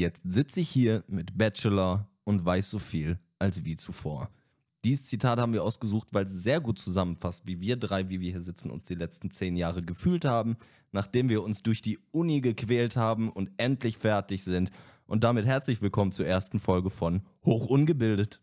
Jetzt sitze ich hier mit Bachelor und weiß so viel als wie zuvor. Dieses Zitat haben wir ausgesucht, weil es sehr gut zusammenfasst, wie wir drei, wie wir hier sitzen, uns die letzten zehn Jahre gefühlt haben, nachdem wir uns durch die Uni gequält haben und endlich fertig sind. Und damit herzlich willkommen zur ersten Folge von Hochungebildet.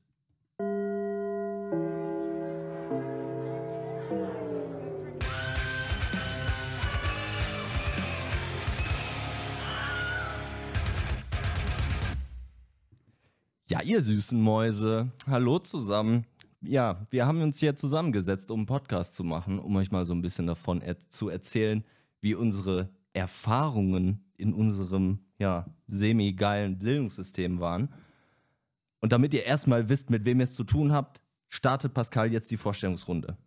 Ihr süßen Mäuse, hallo zusammen. Ja, wir haben uns hier zusammengesetzt, um einen Podcast zu machen, um euch mal so ein bisschen davon er zu erzählen, wie unsere Erfahrungen in unserem ja, semi-geilen Bildungssystem waren. Und damit ihr erstmal wisst, mit wem ihr es zu tun habt, startet Pascal jetzt die Vorstellungsrunde.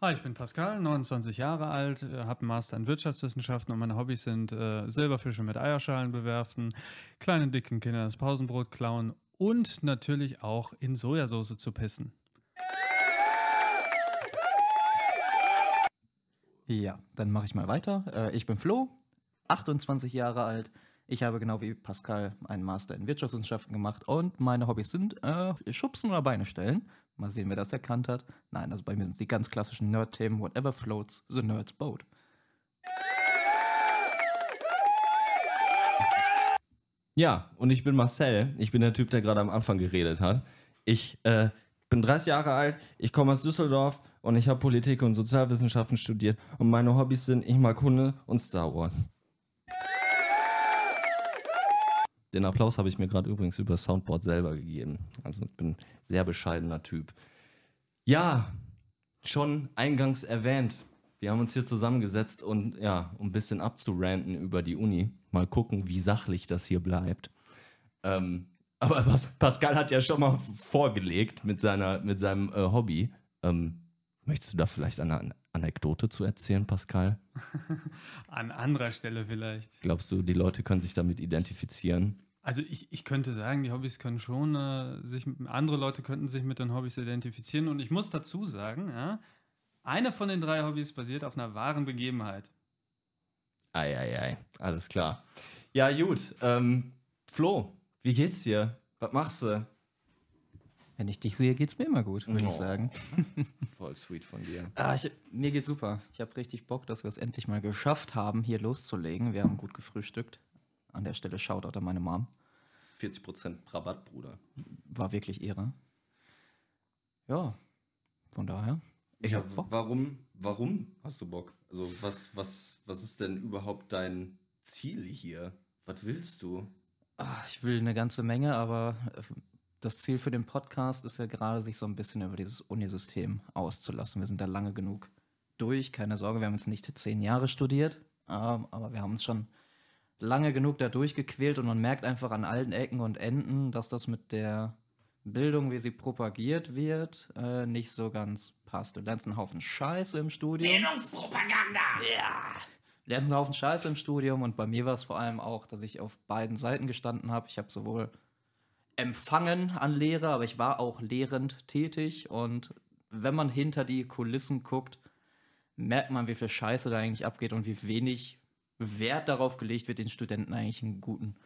Hi, ich bin Pascal, 29 Jahre alt, äh, habe einen Master in Wirtschaftswissenschaften und meine Hobbys sind äh, Silberfische mit Eierschalen bewerfen, kleine dicken Kinder das Pausenbrot klauen und natürlich auch in Sojasauce zu pissen. Ja, dann mache ich mal weiter. Äh, ich bin Flo, 28 Jahre alt. Ich habe genau wie Pascal einen Master in Wirtschaftswissenschaften gemacht und meine Hobbys sind äh, Schubsen oder Beine stellen. Mal sehen, wer das erkannt hat. Nein, also bei mir sind es die ganz klassischen Nerd-Themen. Whatever floats, the nerd's boat. Ja, und ich bin Marcel. Ich bin der Typ, der gerade am Anfang geredet hat. Ich äh, bin 30 Jahre alt, ich komme aus Düsseldorf und ich habe Politik und Sozialwissenschaften studiert. Und meine Hobbys sind Ich mag Hunde und Star Wars. Den Applaus habe ich mir gerade übrigens über Soundboard selber gegeben. Also ich bin ein sehr bescheidener Typ. Ja, schon eingangs erwähnt. Wir haben uns hier zusammengesetzt und ja, um ein bisschen abzuranten über die Uni. Mal gucken, wie sachlich das hier bleibt. Ähm, aber was, Pascal hat ja schon mal vorgelegt mit, seiner, mit seinem äh, Hobby. Ähm, möchtest du da vielleicht eine Anekdote zu erzählen, Pascal? An anderer Stelle vielleicht. Glaubst du, die Leute können sich damit identifizieren? Also ich, ich könnte sagen, die Hobbys können schon äh, sich, andere Leute könnten sich mit den Hobbys identifizieren. Und ich muss dazu sagen, ja, eine von den drei Hobbys basiert auf einer wahren Begebenheit. Eieiei, ei, ei. alles klar. Ja, gut. Ähm, Flo, wie geht's dir? Was machst du? Wenn ich dich sehe, geht's mir immer gut, würde oh. ich sagen. Voll sweet von dir. Ah, ich, mir geht's super. Ich habe richtig Bock, dass wir es endlich mal geschafft haben, hier loszulegen. Wir haben gut gefrühstückt. An der Stelle Shoutout an meine Mom. 40% Rabatt, Bruder. War wirklich Ehre. Ja, von daher. Ich ja, Bock. Warum, warum hast du Bock? Also, was, was, was ist denn überhaupt dein Ziel hier? Was willst du? Ach, ich will eine ganze Menge, aber äh, das Ziel für den Podcast ist ja gerade, sich so ein bisschen über dieses Unisystem auszulassen. Wir sind da lange genug durch. Keine Sorge, wir haben jetzt nicht zehn Jahre studiert, ähm, aber wir haben uns schon lange genug da durchgequält und man merkt einfach an allen Ecken und Enden, dass das mit der Bildung, wie sie propagiert wird, äh, nicht so ganz passt. Du lernst einen Haufen Scheiße im Studium. Bildungspropaganda! Ja! Lernst einen Haufen Scheiße im Studium und bei mir war es vor allem auch, dass ich auf beiden Seiten gestanden habe. Ich habe sowohl empfangen an Lehre, aber ich war auch lehrend tätig und wenn man hinter die Kulissen guckt, merkt man, wie viel Scheiße da eigentlich abgeht und wie wenig Wert darauf gelegt wird, den Studenten eigentlich einen guten,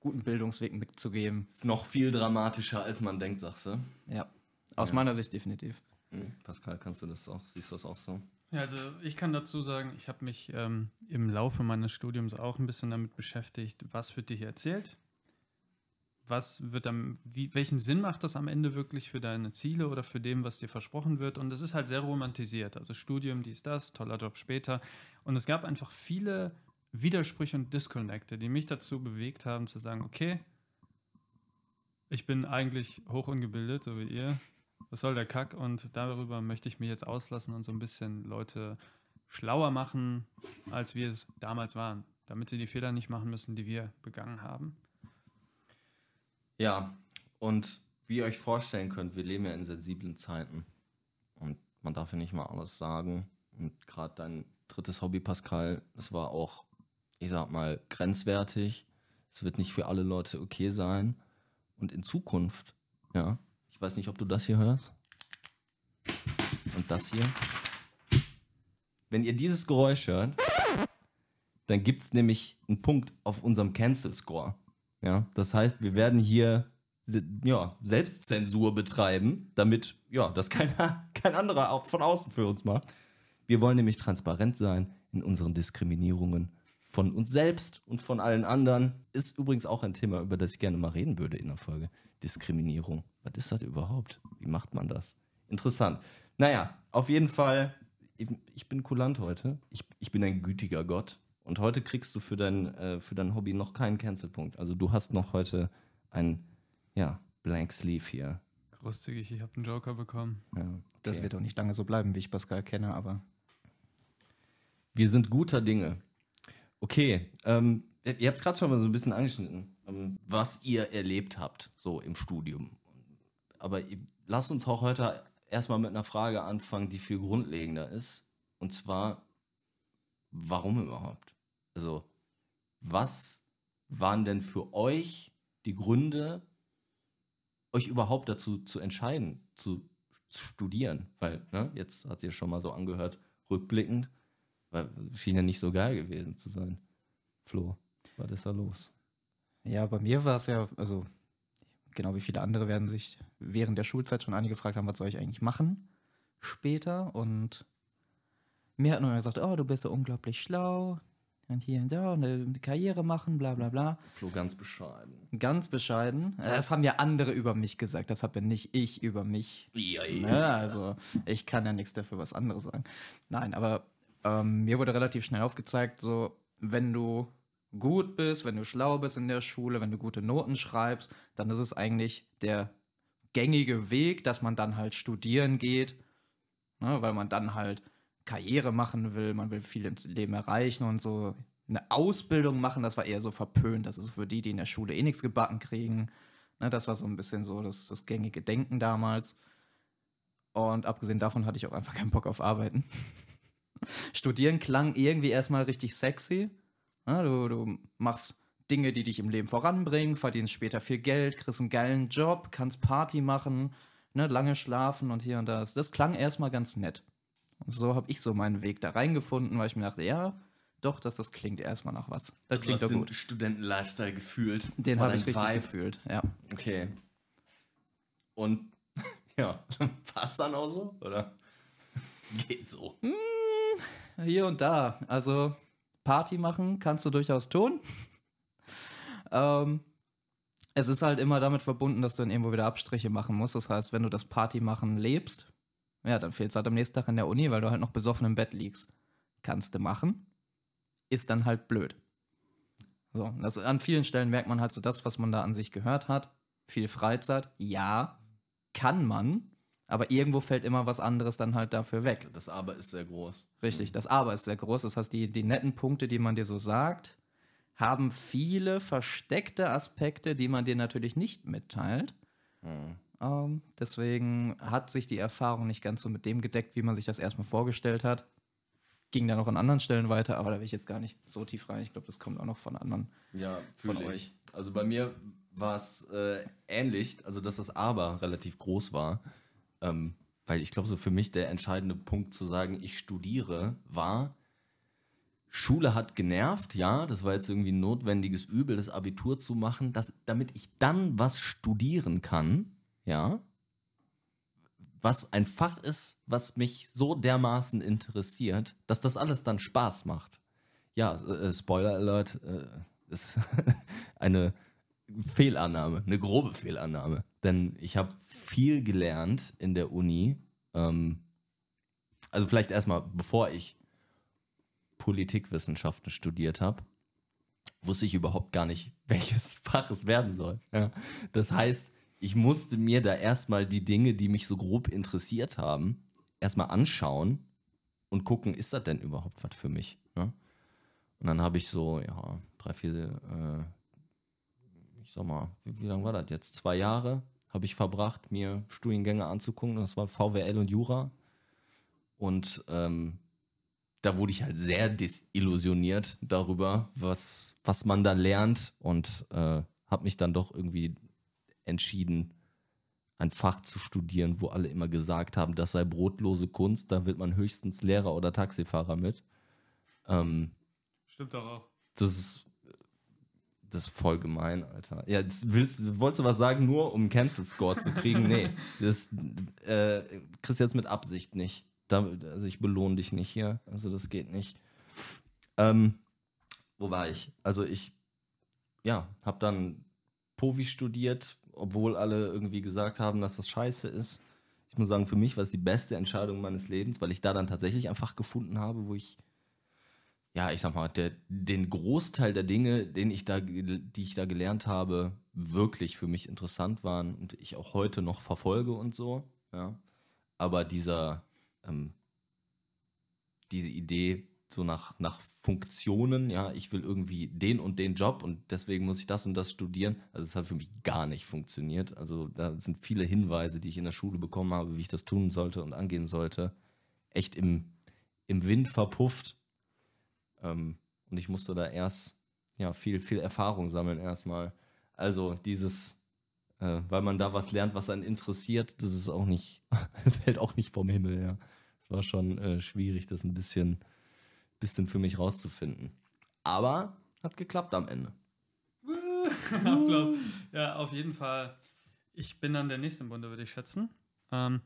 guten Bildungsweg mitzugeben. Ist noch viel dramatischer, als man denkt, sagst du? Ja, aus ja. meiner Sicht definitiv. Mhm. Pascal, kannst du das auch, siehst du das auch so? Ja, also ich kann dazu sagen, ich habe mich ähm, im Laufe meines Studiums auch ein bisschen damit beschäftigt, was wird dir hier erzählt? Was wird am, wie, welchen Sinn macht das am Ende wirklich für deine Ziele oder für dem, was dir versprochen wird? Und es ist halt sehr romantisiert. Also Studium, dies, das, toller Job später. Und es gab einfach viele Widersprüche und Disconnecte, die mich dazu bewegt haben zu sagen, okay, ich bin eigentlich hoch ungebildet, so wie ihr. Was soll der Kack? Und darüber möchte ich mich jetzt auslassen und so ein bisschen Leute schlauer machen, als wir es damals waren, damit sie die Fehler nicht machen müssen, die wir begangen haben. Ja, und wie ihr euch vorstellen könnt, wir leben ja in sensiblen Zeiten. Und man darf ja nicht mal alles sagen. Und gerade dein drittes Hobby, Pascal, das war auch ich sag mal, grenzwertig. Es wird nicht für alle Leute okay sein. Und in Zukunft, ja, ich weiß nicht, ob du das hier hörst. Und das hier. Wenn ihr dieses Geräusch hört, dann gibt es nämlich einen Punkt auf unserem Cancel Score. Ja, das heißt, wir werden hier ja, Selbstzensur betreiben, damit ja, das keiner, kein anderer auch von außen für uns macht. Wir wollen nämlich transparent sein in unseren Diskriminierungen von uns selbst und von allen anderen. Ist übrigens auch ein Thema, über das ich gerne mal reden würde in der Folge. Diskriminierung. Was ist das überhaupt? Wie macht man das? Interessant. Naja, auf jeden Fall, ich, bin kulant heute. Ich, ich bin ein gütiger Gott. Und heute kriegst du für dein, äh, für dein Hobby noch keinen Cancelpunkt. Also du hast noch heute ein ja, Blank Sleeve hier. Großzügig, ich habe einen Joker bekommen. Ja, okay. Das wird auch nicht lange so bleiben, wie ich Pascal kenne, aber. Wir sind guter Dinge. Okay, ähm, ihr habt es gerade schon mal so ein bisschen angeschnitten, ähm, was ihr erlebt habt, so im Studium. Aber lasst uns auch heute erstmal mit einer Frage anfangen, die viel grundlegender ist. Und zwar, warum überhaupt? Also, was waren denn für euch die Gründe, euch überhaupt dazu zu entscheiden, zu studieren? Weil, ne, jetzt hat sie ja schon mal so angehört, rückblickend, weil schien ja nicht so geil gewesen zu sein. Flo, was ist da los? Ja, bei mir war es ja, also genau wie viele andere werden sich während der Schulzeit schon einige gefragt haben, was soll ich eigentlich machen später? Und mir hat nur gesagt, oh, du bist so unglaublich schlau, und hier und da eine Karriere machen, bla bla bla. Flo ganz bescheiden. Ganz bescheiden. Das haben ja andere über mich gesagt, das habe ja nicht ich über mich. Ja, ja. Ne, also ich kann ja nichts dafür, was andere sagen. Nein, aber ähm, mir wurde relativ schnell aufgezeigt, so wenn du gut bist, wenn du schlau bist in der Schule, wenn du gute Noten schreibst, dann ist es eigentlich der gängige Weg, dass man dann halt studieren geht, ne, weil man dann halt Karriere machen will, man will viel im Leben erreichen und so. Eine Ausbildung machen, das war eher so verpönt. Das ist für die, die in der Schule eh nichts gebacken kriegen. Ne, das war so ein bisschen so das, das gängige Denken damals. Und abgesehen davon hatte ich auch einfach keinen Bock auf Arbeiten. Studieren klang irgendwie erstmal richtig sexy. Ja, du, du machst Dinge, die dich im Leben voranbringen, verdienst später viel Geld, kriegst einen geilen Job, kannst Party machen, ne, lange schlafen und hier und das. Das klang erstmal ganz nett. Und so habe ich so meinen Weg da reingefunden, weil ich mir dachte, ja, doch, das, das klingt erstmal nach was. Das also klingt doch gut. Studenten-Lifestyle gefühlt. Den habe ich richtig Vibe. gefühlt, ja. Okay. Und ja, war es dann auch so? Oder geht so? Hm, hier und da. Also Party machen kannst du durchaus tun. ähm, es ist halt immer damit verbunden, dass du dann irgendwo wieder Abstriche machen musst. Das heißt, wenn du das Party machen lebst, ja, dann fehlst du halt am nächsten Tag in der Uni, weil du halt noch besoffen im Bett liegst. Kannst du machen, ist dann halt blöd. So, also an vielen Stellen merkt man halt so das, was man da an sich gehört hat. Viel Freizeit, ja, kann man, aber irgendwo fällt immer was anderes dann halt dafür weg. Das Aber ist sehr groß. Richtig, das Aber ist sehr groß. Das heißt, die, die netten Punkte, die man dir so sagt, haben viele versteckte Aspekte, die man dir natürlich nicht mitteilt. Hm. Ähm, deswegen hat sich die Erfahrung nicht ganz so mit dem gedeckt, wie man sich das erstmal vorgestellt hat. Ging dann noch an anderen Stellen weiter, aber da will ich jetzt gar nicht so tief rein. Ich glaube, das kommt auch noch von anderen. Ja, von euch. Also bei mir war es äh, ähnlich, also dass das Aber relativ groß war. Ähm, weil ich glaube, so für mich der entscheidende Punkt zu sagen, ich studiere, war, Schule hat genervt, ja, das war jetzt irgendwie ein notwendiges Übel, das Abitur zu machen, dass, damit ich dann was studieren kann, ja, was ein Fach ist, was mich so dermaßen interessiert, dass das alles dann Spaß macht. Ja, äh, Spoiler Alert, äh, ist eine Fehlannahme, eine grobe Fehlannahme. Denn ich habe viel gelernt in der Uni. Ähm, also vielleicht erstmal, bevor ich Politikwissenschaften studiert habe, wusste ich überhaupt gar nicht, welches Fach es werden soll. Ja. Das heißt, ich musste mir da erstmal die Dinge, die mich so grob interessiert haben, erstmal anschauen und gucken, ist das denn überhaupt was für mich? Ne? Und dann habe ich so, ja, drei, vier, äh, ich sag mal, wie, wie lange war das jetzt? Zwei Jahre habe ich verbracht, mir Studiengänge anzugucken. Das war VWL und Jura. Und ähm, da wurde ich halt sehr desillusioniert darüber, was, was man da lernt und äh, habe mich dann doch irgendwie entschieden, ein Fach zu studieren, wo alle immer gesagt haben, das sei brotlose Kunst, da wird man höchstens Lehrer oder Taxifahrer mit. Ähm, Stimmt doch auch. Das ist Das ist voll gemein, Alter. Ja, willst, wolltest du was sagen, nur um einen Cancel-Score zu kriegen? Nee, das äh, kriegst du jetzt mit Absicht nicht. Da, also ich belohne dich nicht hier. Also das geht nicht. Ähm, wo war ich? Also ich, ja, habe dann Povi studiert, obwohl alle irgendwie gesagt haben, dass das scheiße ist. Ich muss sagen, für mich war es die beste Entscheidung meines Lebens, weil ich da dann tatsächlich einfach gefunden habe, wo ich ja, ich sag mal, der, den Großteil der Dinge, den ich da, die ich da gelernt habe, wirklich für mich interessant waren und ich auch heute noch verfolge und so. Ja. Aber dieser, ähm, diese Idee, so nach, nach Funktionen, ja, ich will irgendwie den und den Job und deswegen muss ich das und das studieren. Also es hat für mich gar nicht funktioniert. Also da sind viele Hinweise, die ich in der Schule bekommen habe, wie ich das tun sollte und angehen sollte, echt im, im Wind verpufft ähm, und ich musste da erst ja, viel, viel Erfahrung sammeln erstmal. Also dieses, äh, weil man da was lernt, was einen interessiert, das ist auch nicht, fällt auch nicht vom Himmel, ja. Es war schon äh, schwierig, das ein bisschen, bisschen für mich rauszufinden. Aber hat geklappt am Ende. Applaus. Ja, auf jeden Fall. Ich bin dann der nächste im Bunde, würde ich schätzen. Ähm,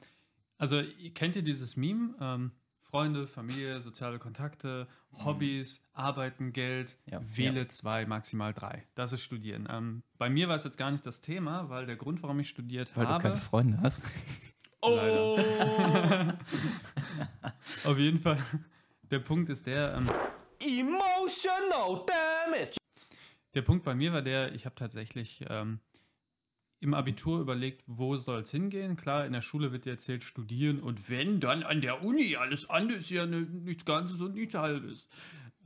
also, kennt ihr dieses Meme? Ähm, Freunde, Familie, soziale Kontakte, Hobbys, Arbeiten, Geld, Ja. wähle zwei, maximal drei. Das ist Studieren. Ähm, bei mir war es jetzt gar nicht das Thema, weil der Grund, warum ich studiert Weil habe. du keine Freunde hast. Oh! Auf jeden Fall. Der Punkt ist der, ähm, Emotional damage. der Punkt bei mir war der, ich habe tatsächlich ähm, im Abitur überlegt, wo soll es hingehen. Klar, in der Schule wird dir erzählt, studieren und wenn, dann an der Uni. Alles andere ist ja ne- nichts Ganzes und nichts Halbes.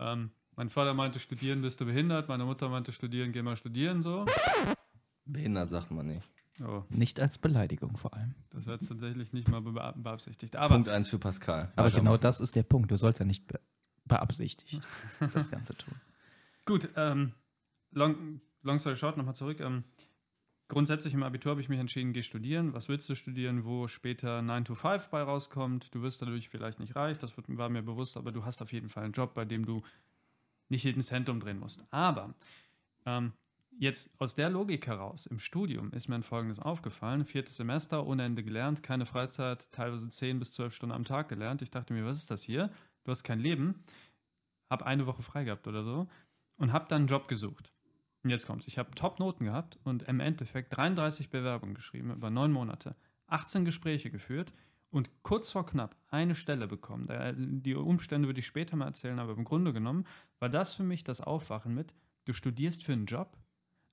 Ähm, mein Vater meinte, studieren bist du behindert. Meine Mutter meinte, studieren, geh mal studieren, so. Behindert sagt man nicht. Oh, Nicht als Beleidigung vor allem. das wird tatsächlich nicht mal be beabsichtigt. Aber Punkt 1 für Pascal. Aber Weitermachen. genau das ist der Punkt. Du sollst ja nicht be beabsichtigt das Ganze tun. Gut, ähm, long, long story short, nochmal zurück. Ähm, grundsätzlich im Abitur habe ich mich entschieden, geh studieren. Was willst du studieren, wo später 9 to 5 bei rauskommt? Du wirst dadurch vielleicht nicht reich, das war mir bewusst, aber du hast auf jeden Fall einen Job, bei dem du nicht jeden Cent umdrehen musst. Aber ähm, jetzt aus der Logik heraus, im Studium ist mir ein Folgendes aufgefallen. Viertes Semester, ohne Ende gelernt, keine Freizeit, teilweise 10 bis 12 Stunden am Tag gelernt. Ich dachte mir, was ist das hier? Du hast kein Leben. Hab eine Woche frei gehabt oder so und hab dann einen Job gesucht. Und jetzt kommt's. Ich habe Top-Noten gehabt und im Endeffekt 33 Bewerbungen geschrieben über neun Monate, 18 Gespräche geführt und kurz vor knapp eine Stelle bekommen. Also Die Umstände würde ich später mal erzählen, aber im Grunde genommen war das für mich das Aufwachen mit, du studierst für einen Job,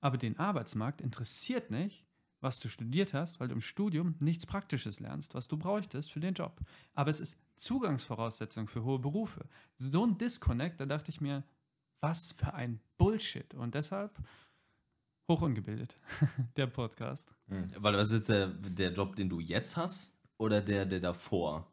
aber den Arbeitsmarkt interessiert nicht, was du studiert hast, weil du im Studium nichts Praktisches lernst, was du bräuchtest für den Job. Aber es ist Zugangsvoraussetzung für hohe Berufe. So ein Disconnect, da dachte ich mir, was für ein Bullshit. Und deshalb hoch ungebildet, der Podcast. Hm. Weil was ist jetzt der, der Job, den du jetzt hast oder der, der davor?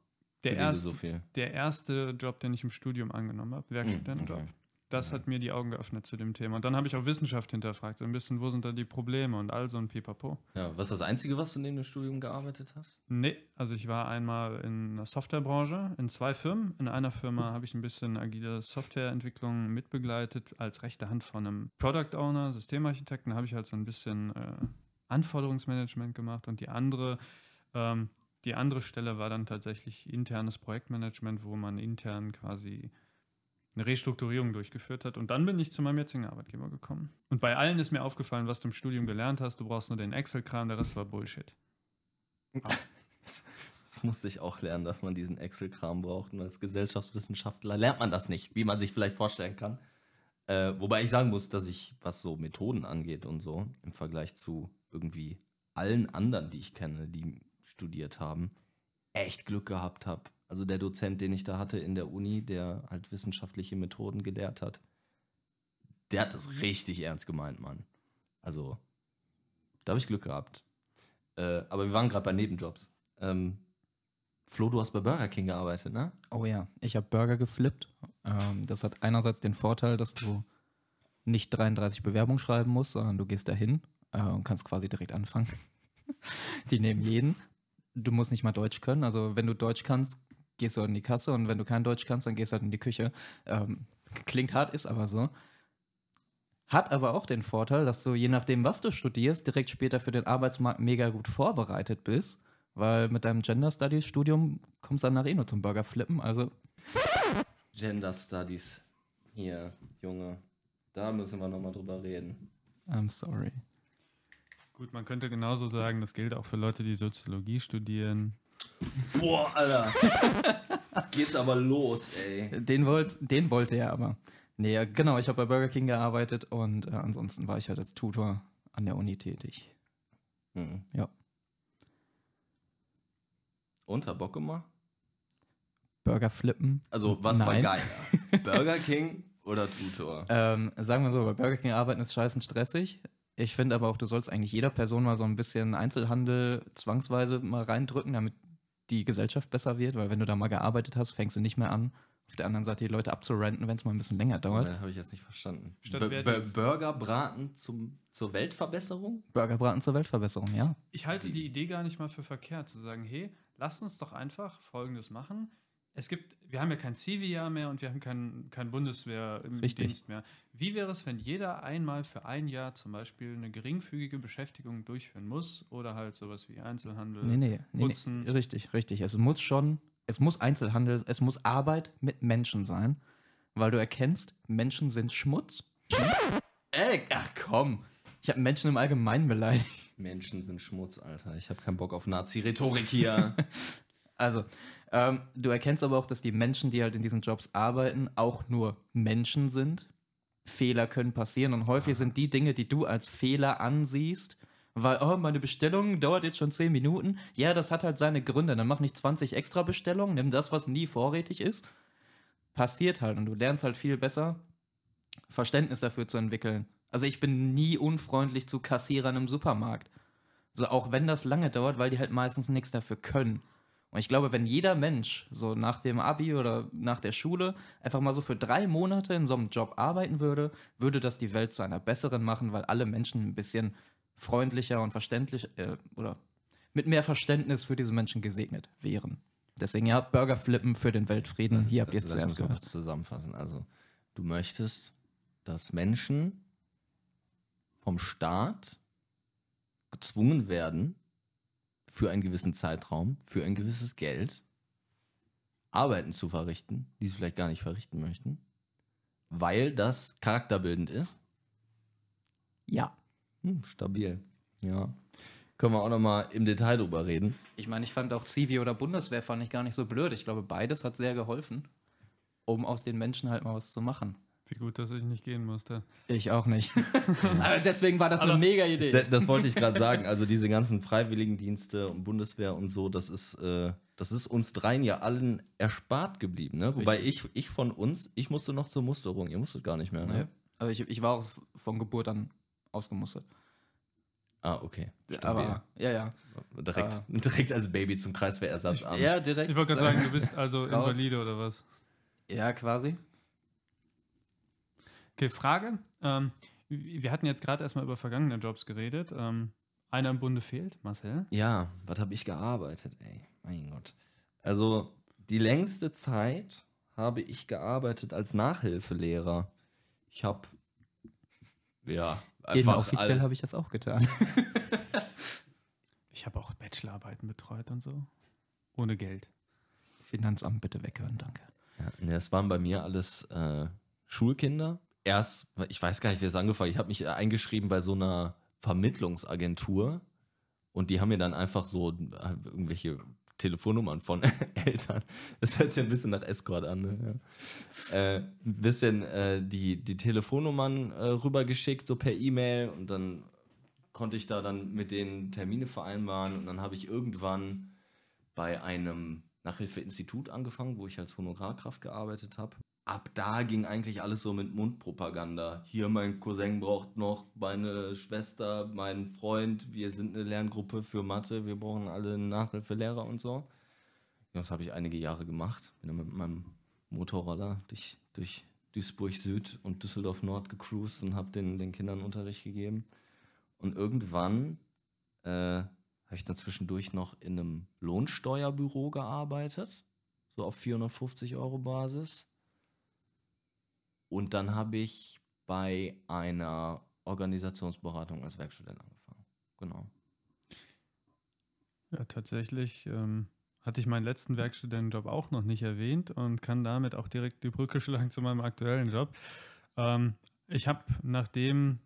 Der erste, so der erste Job, den ich im Studium angenommen habe, Werkstudentenjob. okay. Das hat mir die Augen geöffnet zu dem Thema. Und dann habe ich auch Wissenschaft hinterfragt, so ein bisschen, wo sind da die Probleme und all so ein Pipapo. Ja, was ist das Einzige, was du neben dem Studium gearbeitet hast? Nee, also ich war einmal in der Softwarebranche, in zwei Firmen. In einer Firma habe ich ein bisschen agile Softwareentwicklung mitbegleitet als rechte Hand von einem Product Owner, Systemarchitekten. Habe ich halt so ein bisschen äh, Anforderungsmanagement gemacht und die andere, ähm, die andere Stelle war dann tatsächlich internes Projektmanagement, wo man intern quasi eine Restrukturierung durchgeführt hat. Und dann bin ich zu meinem jetzigen Arbeitgeber gekommen. Und bei allen ist mir aufgefallen, was du im Studium gelernt hast. Du brauchst nur den Excel-Kram, der Rest war Bullshit. Das musste ich auch lernen, dass man diesen Excel-Kram braucht. Und als Gesellschaftswissenschaftler lernt man das nicht, wie man sich vielleicht vorstellen kann. Äh, wobei ich sagen muss, dass ich, was so Methoden angeht und so, im Vergleich zu irgendwie allen anderen, die ich kenne, die studiert haben, echt Glück gehabt habe. Also der Dozent, den ich da hatte in der Uni, der halt wissenschaftliche Methoden gelehrt hat, der hat das richtig ernst gemeint, Mann. Also, da habe ich Glück gehabt. Äh, aber wir waren gerade bei Nebenjobs. Ähm, Flo, du hast bei Burger King gearbeitet, ne? Oh ja, ich habe Burger geflippt. Ähm, das hat einerseits den Vorteil, dass du nicht 33 Bewerbungen schreiben musst, sondern du gehst dahin äh, und kannst quasi direkt anfangen. Die nehmen jeden. Du musst nicht mal Deutsch können. Also wenn du Deutsch kannst, gehst du halt in die Kasse und wenn du kein Deutsch kannst, dann gehst du halt in die Küche. Ähm, klingt hart, ist aber so. Hat aber auch den Vorteil, dass du je nachdem, was du studierst, direkt später für den Arbeitsmarkt mega gut vorbereitet bist. Weil mit deinem Gender Studies Studium kommst du danach eh nur zum Burger flippen. Also Gender Studies. Hier, Junge. Da müssen wir nochmal drüber reden. I'm sorry. Gut, man könnte genauso sagen, das gilt auch für Leute, die Soziologie studieren. Boah, Alter. Jetzt geht's aber los, ey. Den, wollt, den wollte er aber. Nee, ja, genau, ich habe bei Burger King gearbeitet und äh, ansonsten war ich halt als Tutor an der Uni tätig. Hm. Ja. Und, hat Bock gemacht? Burger flippen. Also, was war Nein. geiler? Burger King oder Tutor? Ähm, sagen wir so, bei Burger King arbeiten ist scheißen stressig. Ich finde aber auch, du sollst eigentlich jeder Person mal so ein bisschen Einzelhandel zwangsweise mal reindrücken, damit die Gesellschaft besser wird, weil wenn du da mal gearbeitet hast, fängst du nicht mehr an, auf der anderen Seite die Leute abzurenten, wenn es mal ein bisschen länger dauert. Äh, Habe ich jetzt nicht verstanden. Statt B- wer B- jetzt? Burger braten zum, zur Weltverbesserung? Burgerbraten zur Weltverbesserung, ja. Ich halte die Idee gar nicht mal für verkehrt, zu sagen, hey, lasst uns doch einfach Folgendes machen. Es gibt, wir haben ja kein Ziviljahr mehr und wir haben kein, kein Bundeswehr im Richtig. Dienst mehr. Wie wäre es, wenn jeder einmal für ein Jahr zum Beispiel eine geringfügige Beschäftigung durchführen muss oder halt sowas wie Einzelhandel? Nee, nee, nee, Putzen. nee. Richtig, richtig. Es muss schon, es muss Einzelhandel, es muss Arbeit mit Menschen sein, weil du erkennst, Menschen sind Schmutz. Ey, ach komm. Ich habe Menschen im Allgemeinen beleidigt. Menschen sind Schmutz, Alter. Ich habe keinen Bock auf Nazi-Rhetorik hier. Also, ähm, du erkennst aber auch, dass die Menschen, die halt in diesen Jobs arbeiten, auch nur Menschen sind. Fehler können passieren und häufig sind die Dinge, die du als Fehler ansiehst, weil, oh, meine Bestellung dauert jetzt schon 10 Minuten. Ja, das hat halt seine Gründe. Dann mach nicht 20 extra Bestellungen, nimm das, was nie vorrätig ist. Passiert halt und du lernst halt viel besser, Verständnis dafür zu entwickeln. Also ich bin nie unfreundlich zu Kassierern im Supermarkt. So, auch wenn das lange dauert, weil die halt meistens nichts dafür können. Und ich glaube, wenn jeder Mensch so nach dem Abi oder nach der Schule einfach mal so für drei Monate in so einem Job arbeiten würde, würde das die Welt zu einer besseren machen, weil alle Menschen ein bisschen freundlicher und verständlich äh, oder mit mehr Verständnis für diese Menschen gesegnet wären. Deswegen ja, Burger flippen für den Weltfrieden. Hier habt ihr es zuerst gehört. kurz zusammenfassen. Also, du möchtest, dass Menschen vom Staat gezwungen werden, für einen gewissen Zeitraum, für ein gewisses Geld, Arbeiten zu verrichten, die sie vielleicht gar nicht verrichten möchten, weil das charakterbildend ist. Ja. Hm, stabil. Ja. Können wir auch nochmal im Detail drüber reden. Ich meine, ich fand auch Zivi oder Bundeswehr fand ich gar nicht so blöd. Ich glaube, beides hat sehr geholfen, um aus den Menschen halt mal was zu machen. Wie gut, dass ich nicht gehen musste. Ich auch nicht. Aber deswegen war das eine mega Idee. Das wollte ich gerade sagen. Also diese ganzen Freiwilligendienste und Bundeswehr und so, das ist, äh, das ist uns dreien ja allen erspart geblieben. Ne? Wobei ich, ich von uns, ich musste noch zur Musterung. Ihr musstet gar nicht mehr. Ne? Ja. Aber ich, ich war auch von Geburt an ausgemustert. Ah, okay. Stabil. Aber, ja, ja. direkt, direkt als Baby zum Kreiswehrersatzamt. Ja, direkt. Ich wollte gerade sagen, du bist also Raus. Invalide oder was? Ja, quasi. Okay, Frage. Ähm, wir hatten jetzt gerade erstmal über vergangene Jobs geredet. Ähm, einer im Bunde fehlt, Marcel. Ja, was habe ich gearbeitet, ey? Mein Gott. Also, die längste Zeit habe ich gearbeitet als Nachhilfelehrer. Ich habe, ja, einfach Inoffiziell all- habe ich das auch getan. Ich habe auch Bachelorarbeiten betreut und so. Ohne Geld. Finanzamt bitte weghören, danke. Ja, ne, es waren bei mir alles äh, Schulkinder. Erst, ich weiß gar nicht, wie es angefangen Ich habe mich eingeschrieben bei so einer Vermittlungsagentur und die haben mir dann einfach so äh, irgendwelche Telefonnummern von Eltern. Das hört sich ein bisschen nach Escort an. Ne? Äh, ein bisschen äh, die, die Telefonnummern äh, rübergeschickt, so per E-Mail und dann konnte ich da dann mit denen Termine vereinbaren und dann habe ich irgendwann bei einem Nachhilfeinstitut angefangen, wo ich als Honorarkraft gearbeitet habe. Ab da ging eigentlich alles so mit Mundpropaganda. Hier, mein Cousin braucht noch meine Schwester, mein Freund, wir sind eine Lerngruppe für Mathe, wir brauchen alle Nachhilfelehrer und so. Das habe ich einige Jahre gemacht. Bin dann mit meinem Motorroller durch, durch Duisburg Süd und Düsseldorf Nord gecruised und habe den, den Kindern Unterricht gegeben. Und irgendwann äh, habe ich dann zwischendurch noch in einem Lohnsteuerbüro gearbeitet, so auf 450 Euro Basis. Und dann habe ich bei einer Organisationsberatung als Werkstudent angefangen. Genau. Ja, tatsächlich ähm, hatte ich meinen letzten Werkstudentenjob auch noch nicht erwähnt und kann damit auch direkt die Brücke schlagen zu meinem aktuellen Job. Ähm, ich habe, nachdem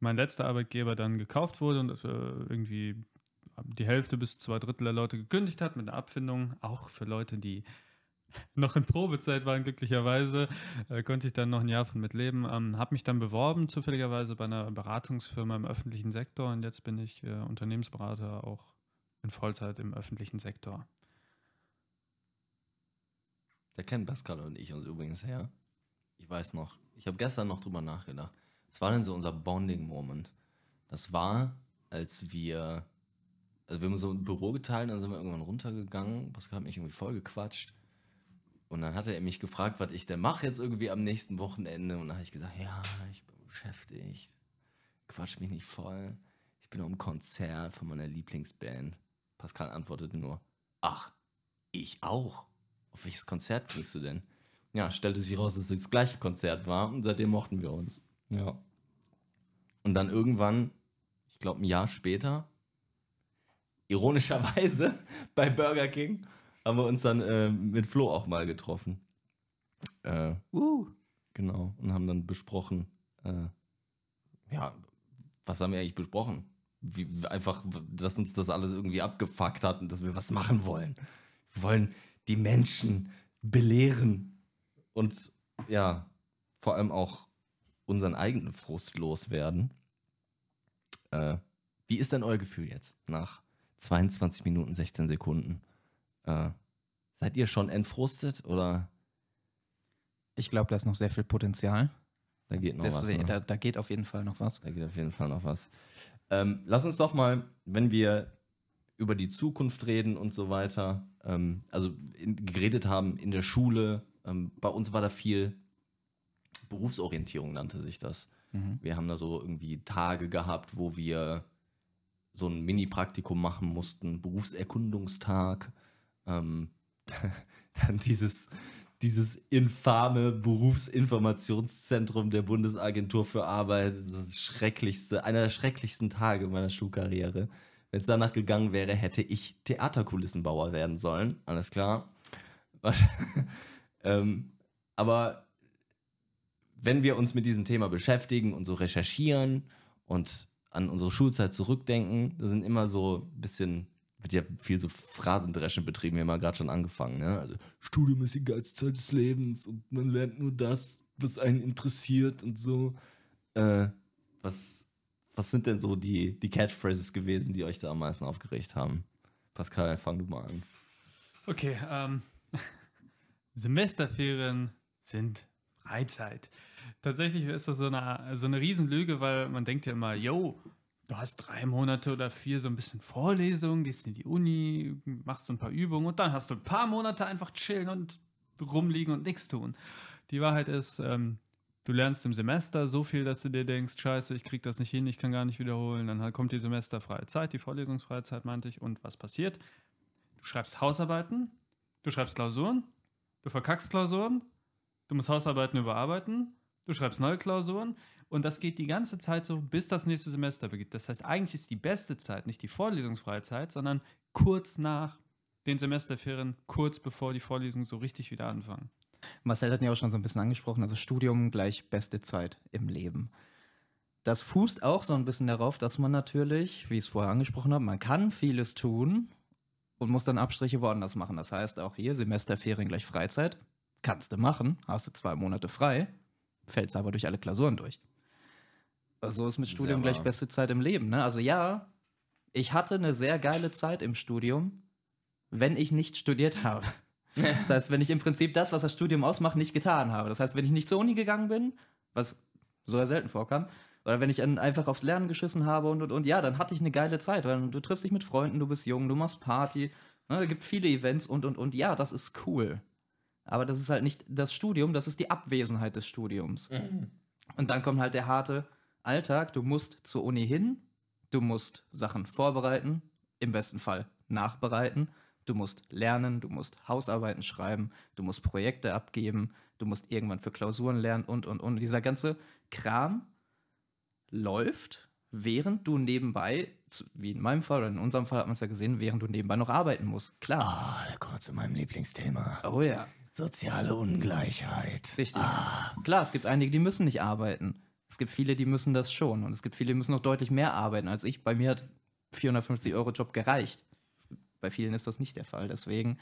mein letzter Arbeitgeber dann gekauft wurde und äh, irgendwie die Hälfte bis zwei Drittel der Leute gekündigt hat mit einer Abfindung, auch für Leute, die noch in Probezeit waren, glücklicherweise, äh, konnte ich dann noch ein Jahr von mitleben. Ähm, habe mich dann beworben, zufälligerweise bei einer Beratungsfirma im öffentlichen Sektor und jetzt bin ich äh, Unternehmensberater auch in Vollzeit im öffentlichen Sektor. Da kennen Pascal und ich uns übrigens her. Ich weiß noch, ich habe gestern noch drüber nachgedacht. Was war denn so unser Bonding-Moment? Das war, als wir, also wir haben so ein Büro geteilt, dann sind wir irgendwann runtergegangen. Pascal hat mich irgendwie voll gequatscht. Und dann hatte er mich gefragt, was ich denn mache jetzt irgendwie am nächsten Wochenende. Und dann habe ich gesagt, ja, ich bin beschäftigt. Quatsch mich nicht voll. Ich bin auf einem Konzert von meiner Lieblingsband. Pascal antwortete nur, ach, ich auch. Auf welches Konzert gehst du denn? Ja, stellte sich raus, dass es das gleiche Konzert war und seitdem mochten wir uns. Ja. Und dann irgendwann, ich glaube ein Jahr später, ironischerweise bei Burger King, haben wir uns dann äh, mit Flo auch mal getroffen. Äh, Uh. genau. Und haben dann besprochen, äh, ja, was haben wir eigentlich besprochen? Wie, einfach, dass uns das alles irgendwie abgefuckt hat und dass wir was machen wollen. Wir wollen die Menschen belehren und ja, vor allem auch unseren eigenen Frust loswerden. Äh, wie ist denn euer Gefühl jetzt nach 22 Minuten 16 Sekunden? Äh, seid ihr schon entfrustet oder Ich glaube, da ist noch sehr viel Potenzial. da geht noch Deswegen, was? Ne? da, da geht auf jeden Fall noch was. Da geht auf jeden Fall noch was. Ähm, lass uns doch mal, wenn wir über die Zukunft reden und so weiter, ähm, also in, geredet haben in der Schule. Ähm, bei uns war da viel Berufsorientierung, nannte sich das. Mhm. Wir haben da so irgendwie Tage gehabt, wo wir so ein Mini-Praktikum machen mussten, Berufserkundungstag. Ähm, dann dieses, dieses infame Berufsinformationszentrum der Bundesagentur für Arbeit, das schrecklichste, einer der schrecklichsten Tage meiner Schulkarriere. Wenn es danach gegangen wäre, hätte ich Theaterkulissenbauer werden sollen. Alles klar. ähm, aber wenn wir uns mit diesem Thema beschäftigen und so recherchieren und an unsere Schulzeit zurückdenken, da sind immer so ein bisschen, wird ja viel so Phrasendreschen betrieben, wir haben ja gerade schon angefangen, ne? Also Studium ist die geilste Zeit des Lebens und man lernt nur das, was einen interessiert und so. Äh, was, was sind denn so die, die Catchphrases gewesen, die euch da am meisten aufgeregt haben? Pascal, fang du mal an. Okay, ähm, Semesterferien sind Freizeit. Tatsächlich ist das so eine, so eine Riesenlüge, weil man denkt ja immer, yo, du hast drei Monate oder vier so ein bisschen Vorlesung, gehst in die Uni, machst so ein paar Übungen und dann hast du ein paar Monate einfach chillen und rumliegen und nichts tun. Die Wahrheit ist, ähm, du lernst im Semester so viel, dass du dir denkst, scheiße, ich krieg das nicht hin, ich kann gar nicht wiederholen. Dann kommt die semesterfreie Zeit, die vorlesungsfreie Zeit, meinte ich. Und was passiert? Du schreibst Hausarbeiten, du schreibst Klausuren, du verkackst Klausuren, du musst Hausarbeiten überarbeiten, du schreibst neue Klausuren und das geht die ganze Zeit so, bis das nächste Semester beginnt. Das heißt, eigentlich ist die beste Zeit nicht die vorlesungsfreie Zeit, sondern kurz nach den Semesterferien, kurz bevor die Vorlesungen so richtig wieder anfangen. Marcel hat ja auch schon so ein bisschen angesprochen, also Studium gleich beste Zeit im Leben. Das fußt auch so ein bisschen darauf, dass man natürlich, wie ich es vorher angesprochen habe, man kann vieles tun und muss dann Abstriche woanders machen. Das heißt auch hier Semesterferien gleich Freizeit. Kannst du machen, hast du zwei Monate frei, fällst aber durch alle Klausuren durch. Also so ist mit Sehr Studium gleich wahr. beste Zeit im Leben. Ne? Also ja, ich hatte eine sehr geile Zeit im Studium, wenn ich nicht studiert habe. Das heißt, wenn ich im Prinzip das, was das Studium ausmacht, nicht getan habe. Das heißt, wenn ich nicht zur Uni gegangen bin, was so selten vorkam, oder wenn ich einfach aufs Lernen geschissen habe und, und, und, ja, dann hatte ich eine geile Zeit, weil du triffst dich mit Freunden, du bist jung, du machst Party, ne, es gibt viele Events und, und, und, ja, das ist cool. Aber das ist halt nicht das Studium, das ist die Abwesenheit des Studiums. Und dann kommt halt der harte Alltag, du musst zur Uni hin, du musst Sachen vorbereiten, im besten Fall nachbereiten, Du musst lernen, du musst Hausarbeiten schreiben, du musst Projekte abgeben, du musst irgendwann für Klausuren lernen und, und, und. Dieser ganze Kram läuft, während du nebenbei, wie in meinem Fall oder in unserem Fall hat man es ja gesehen, während du nebenbei noch arbeiten musst. Klar. Ah, da kommen wir zu meinem Lieblingsthema. Oh ja. Soziale Ungleichheit. Richtig. Klar, es gibt einige, die müssen nicht arbeiten. Es gibt viele, die müssen das schon. Und es gibt viele, die müssen noch deutlich mehr arbeiten als ich. Bei mir hat 450 Euro Job gereicht. Bei vielen ist das nicht der Fall. Deswegen,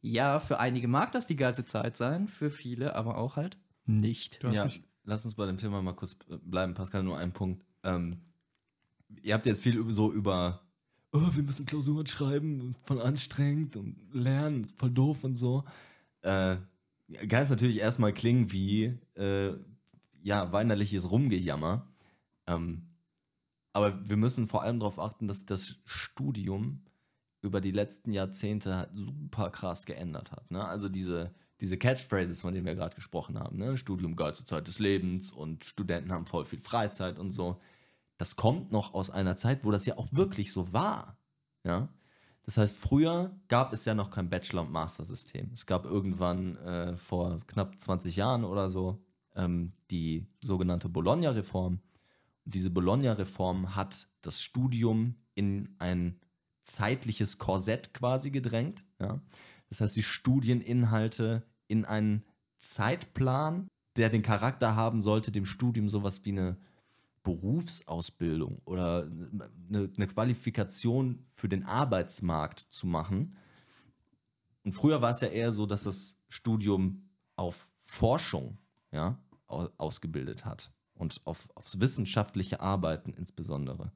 ja, für einige mag das die ganze Zeit sein, für viele aber auch halt nicht. Du hast Ja, mich lass uns bei dem Thema mal kurz äh, bleiben, Pascal, nur ein Punkt. Ähm, ihr habt jetzt viel so über, oh, wir müssen Klausuren schreiben, voll anstrengend und lernen, ist voll doof und so. Äh, kann es natürlich erstmal klingen wie, äh, ja, weinerliches Rumgejammer. Ähm, aber wir müssen vor allem darauf achten, dass das Studium über die letzten Jahrzehnte super krass geändert hat. Ne? Also diese, diese Catchphrases, von denen wir gerade gesprochen haben, ne? Studium zur Zeit des Lebens und Studenten haben voll viel Freizeit und so. Das kommt noch aus einer Zeit, wo das ja auch wirklich so war. Ja? Das heißt, früher gab es ja noch kein Bachelor- und Master-System. Es gab irgendwann äh, vor knapp 20 Jahren oder so ähm, die sogenannte Bologna-Reform. Diese Bologna-Reform hat das Studium in ein zeitliches Korsett quasi gedrängt. Ja? Das heißt, die Studieninhalte in einen Zeitplan, der den Charakter haben sollte, dem Studium sowas wie eine Berufsausbildung oder eine, eine Qualifikation für den Arbeitsmarkt zu machen. Und früher war es ja eher so, dass das Studium auf Forschung ja, au- ausgebildet hat und auf, aufs wissenschaftliche Arbeiten insbesondere.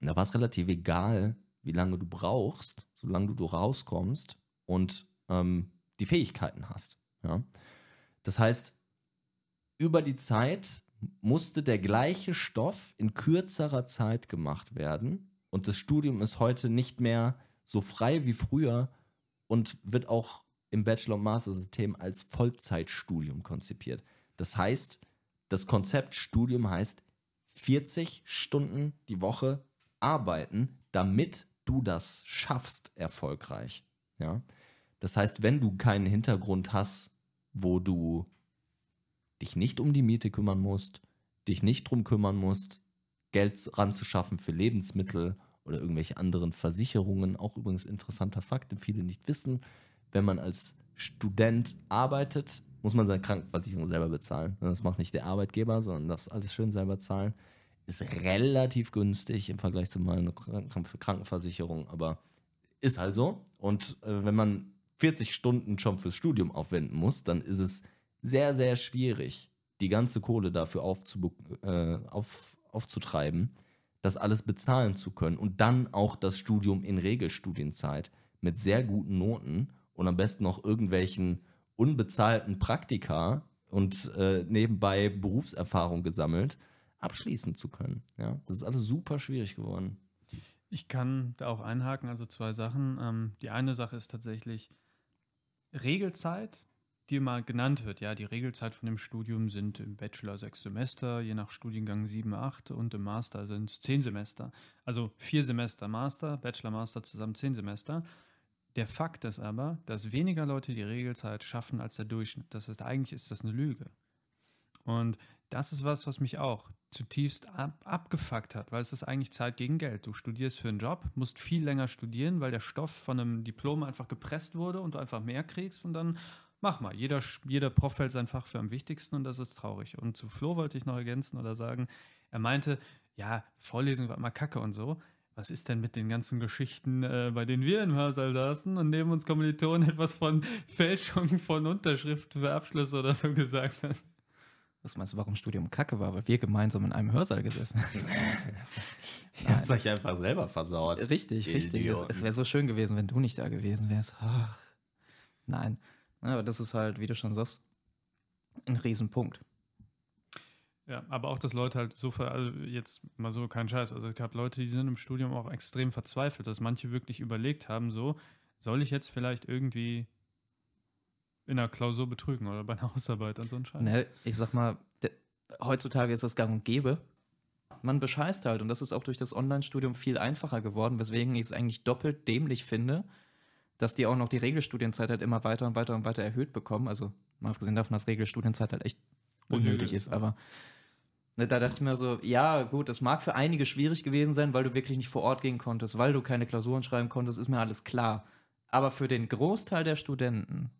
Und da war es relativ egal, wie lange du brauchst, solange du rauskommst und ähm, die Fähigkeiten hast. Ja? Das heißt, über die Zeit musste der gleiche Stoff in kürzerer Zeit gemacht werden. Und das Studium ist heute nicht mehr so frei wie früher und wird auch im Bachelor- und Master-System als Vollzeitstudium konzipiert. Das heißt, das Konzept Studium heißt 40 Stunden die Woche arbeiten, damit du das schaffst erfolgreich. Ja? Das heißt, wenn du keinen Hintergrund hast, wo du dich nicht um die Miete kümmern musst, dich nicht drum kümmern musst, Geld ranzuschaffen für Lebensmittel oder irgendwelche anderen Versicherungen. Auch übrigens interessanter Fakt, den viele nicht wissen. Wenn man als Student arbeitet, muss man seine Krankenversicherung selber bezahlen. Das macht nicht der Arbeitgeber, sondern das alles schön selber zahlen. Ist relativ günstig im Vergleich zu mal einer Kranken- Krankenversicherung, aber ist halt so. Und äh, wenn man 40 Stunden schon fürs Studium aufwenden muss, dann ist es sehr, sehr schwierig, die ganze Kohle dafür äh, auf, aufzutreiben, das alles bezahlen zu können und dann auch das Studium in Regelstudienzeit mit sehr guten Noten und am besten noch irgendwelchen unbezahlten Praktika und äh, nebenbei Berufserfahrung gesammelt, abschließen zu können. Ja, das ist alles super schwierig geworden. Ich kann da auch einhaken, also zwei Sachen. Ähm, die eine Sache ist tatsächlich Regelzeit, die mal genannt wird. Ja, die Regelzeit von dem Studium sind im Bachelor sechs Semester, je nach Studiengang sieben, acht und im Master sind es zehn Semester. Also vier Semester Master, Bachelor, Master zusammen zehn Semester. Der Fakt ist aber, dass weniger Leute die Regelzeit schaffen als der Durchschnitt. Das heißt, eigentlich ist das eine Lüge. Und das ist was, was mich auch zutiefst ab, abgefuckt hat, weil es ist eigentlich Zeit gegen Geld. Du studierst für einen Job, musst viel länger studieren, weil der Stoff von einem Diplom einfach gepresst wurde und du einfach mehr kriegst und dann mach mal. Jeder, jeder Prof hält sein Fach für am wichtigsten und das ist traurig. Und zu Flo wollte ich noch ergänzen oder sagen, er meinte, ja, Vorlesung war immer kacke und so. Was ist denn mit den ganzen Geschichten, äh, bei denen wir im Hörsaal saßen und neben uns Kommilitonen etwas von Fälschung von Unterschriften für Abschlüsse oder so gesagt hat? Was meinst du, warum Studium kacke war? Weil wir gemeinsam in einem Hörsaal gesessen haben. Ihr habt euch einfach selber versaut. Richtig, richtig. Es, Idioten. es wäre so schön gewesen, wenn du nicht da gewesen wärst. Ach, nein. Ja, Aber das ist halt, wie du schon sagst, ein Riesenpunkt. Ja, aber auch, dass Leute halt so, ver also jetzt mal so kein Scheiß, also ich habe Leute, die sind im Studium auch extrem verzweifelt, dass manche wirklich überlegt haben, so, soll ich jetzt vielleicht irgendwie in einer Klausur betrügen oder bei einer Hausarbeit und so ein Scheiß. Ne, ich sag mal, heutzutage ist das gang und gäbe. Man bescheißt halt und das ist auch durch das Online-Studium viel einfacher geworden, weswegen ich es eigentlich doppelt dämlich finde, dass die auch noch die Regelstudienzeit halt immer weiter und weiter und weiter erhöht bekommen. Also mal abgesehen davon, dass Regelstudienzeit halt echt unnötig Nö. ist, aber da dachte ich mir so, ja gut, das mag für einige schwierig gewesen sein, weil du wirklich nicht vor Ort gehen konntest, weil du keine Klausuren schreiben konntest, ist mir alles klar. Aber für den Großteil der Studenten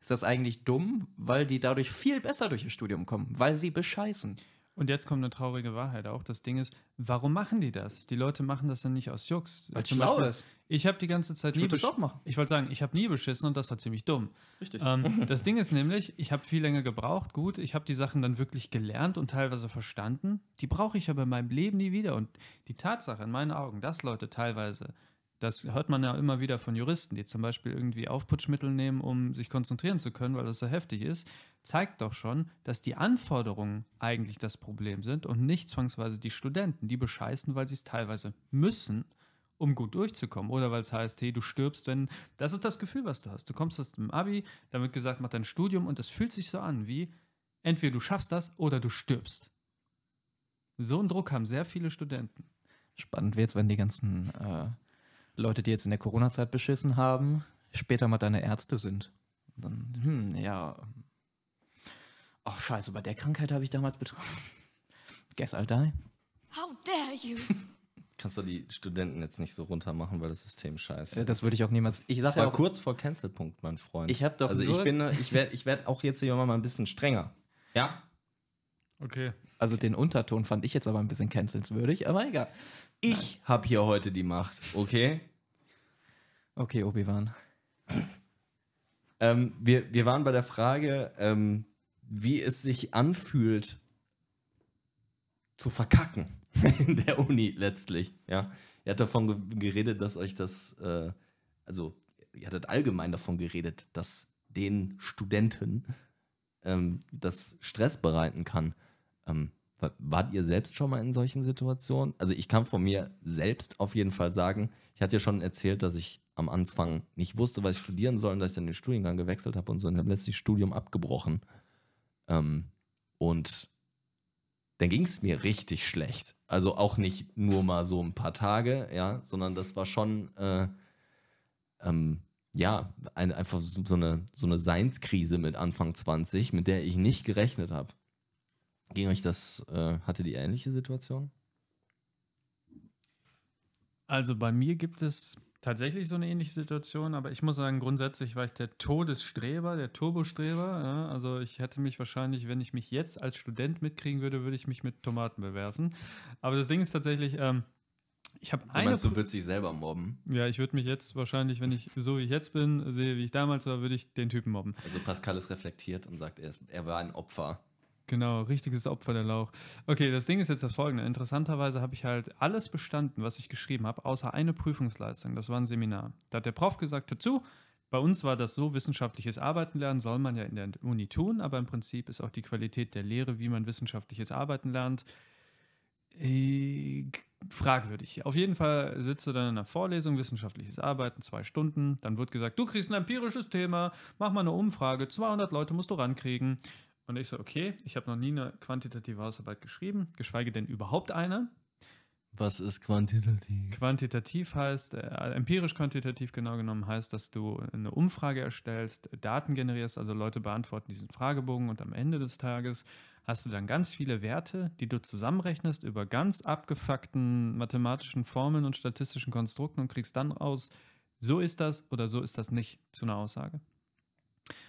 ist das eigentlich dumm, weil die dadurch viel besser durch ihr Studium kommen, weil sie bescheißen. Und jetzt kommt eine traurige Wahrheit auch. Das Ding ist, warum machen die das? Die Leute machen das dann nicht aus Jux. Weil es schlau Beispiel, ist. Ich habe die ganze Zeit nie würde das besch- auch machen. Ich wollte sagen, ich habe nie beschissen und das war ziemlich dumm. Richtig. Ähm, das Ding ist nämlich, ich habe viel länger gebraucht. Gut, ich habe die Sachen dann wirklich gelernt und teilweise verstanden. Die brauche ich aber in meinem Leben nie wieder. Und die Tatsache in meinen Augen, dass Leute teilweise, das hört man ja immer wieder von Juristen, die zum Beispiel irgendwie Aufputschmittel nehmen, um sich konzentrieren zu können, weil das so heftig ist, zeigt doch schon, dass die Anforderungen eigentlich das Problem sind und nicht zwangsweise die Studenten, die bescheißen, weil sie es teilweise müssen, um gut durchzukommen. Oder weil es heißt, hey, du stirbst, wenn. Das ist das Gefühl, was du hast. Du kommst aus dem Abi, da wird gesagt, mach dein Studium und das fühlt sich so an wie, entweder du schaffst das oder du stirbst. So einen Druck haben sehr viele Studenten. Spannend wird's, wenn die ganzen äh, Leute, die jetzt in der Corona-Zeit beschissen haben, später mal deine Ärzte sind. Und dann, hm, ja. Ach, scheiße, bei der Krankheit habe ich damals betroffen. Guess I'll die. How dare you? Kannst du die Studenten jetzt nicht so runter machen, weil das System scheiße Äh, Das würde ich auch niemals. Ich Das sage ja war auch, kurz vor Cancelpunkt, mein Freund. Ich hab doch Also ich nur- bin, ich werde ich werd auch jetzt hier mal ein bisschen strenger. Ja? Okay. also den Unterton fand ich jetzt aber ein bisschen cancelswürdig, aber egal. Ich habe hier heute die Macht, okay? Okay, Obi-Wan. Ähm, wir, wir waren bei der Frage, ähm, wie es sich anfühlt, zu verkacken in der Uni letztlich. Ja, ihr habt davon ge geredet, dass euch das, äh, also ihr hattet allgemein davon geredet, dass den Studenten ähm, das Stress bereiten kann. Ähm, wa- wart ihr selbst schon mal in solchen Situationen? Also ich kann von mir selbst auf jeden Fall sagen, ich hatte ja schon erzählt, dass ich am Anfang nicht wusste, was ich studieren soll, und dass ich dann den Studiengang gewechselt habe und so und habe letztlich Studium abgebrochen. Ähm, und dann ging es mir richtig schlecht. Also auch nicht nur mal so ein paar Tage, ja, sondern das war schon, äh, ähm, ja, ein, einfach so eine, so eine Seinskrise mit Anfang 20, mit der ich nicht gerechnet habe. Ging euch das, äh, hatte die ähnliche Situation? Also bei mir gibt es tatsächlich so eine ähnliche Situation, aber ich muss sagen, grundsätzlich war ich der Todesstreber, der Turbostreber. Ja? Also ich hätte mich wahrscheinlich, wenn ich mich jetzt als Student mitkriegen würde, würde ich mich mit Tomaten bewerfen. Aber das Ding ist tatsächlich, ähm, ich habe eine. meinst, du würdest dich selber mobben? ja, ich würde mich jetzt wahrscheinlich, wenn ich so wie ich jetzt bin, sehe, wie ich damals war, würde ich den Typen mobben. Also Pascal ist reflektiert und sagt, er, ist, er war ein Opfer. Genau, richtiges Opfer der Lauch. Okay, das Ding ist jetzt das folgende. Interessanterweise habe ich halt alles bestanden, was ich geschrieben habe, außer eine Prüfungsleistung. Das war ein Seminar. Da hat der Prof gesagt, hör zu, bei uns war das so, wissenschaftliches Arbeiten lernen soll man ja in der Uni tun, aber im Prinzip ist auch die Qualität der Lehre, wie man wissenschaftliches Arbeiten lernt, äh, fragwürdig. Auf jeden Fall sitzt du dann in einer Vorlesung, wissenschaftliches Arbeiten, zwei Stunden. Dann wird gesagt, du kriegst ein empirisches Thema, mach mal eine Umfrage, 200 Leute musst du rankriegen. Und ich so, okay, ich habe noch nie eine quantitative Hausarbeit geschrieben, geschweige denn überhaupt eine. Was ist quantitativ? Quantitativ heißt, äh, empirisch quantitativ genau genommen heißt, dass du eine Umfrage erstellst, Daten generierst, also Leute beantworten diesen Fragebogen und am Ende des Tages hast du dann ganz viele Werte, die du zusammenrechnest über ganz abgefuckten mathematischen Formeln und statistischen Konstrukten und kriegst dann raus, so ist das oder so ist das nicht zu einer Aussage.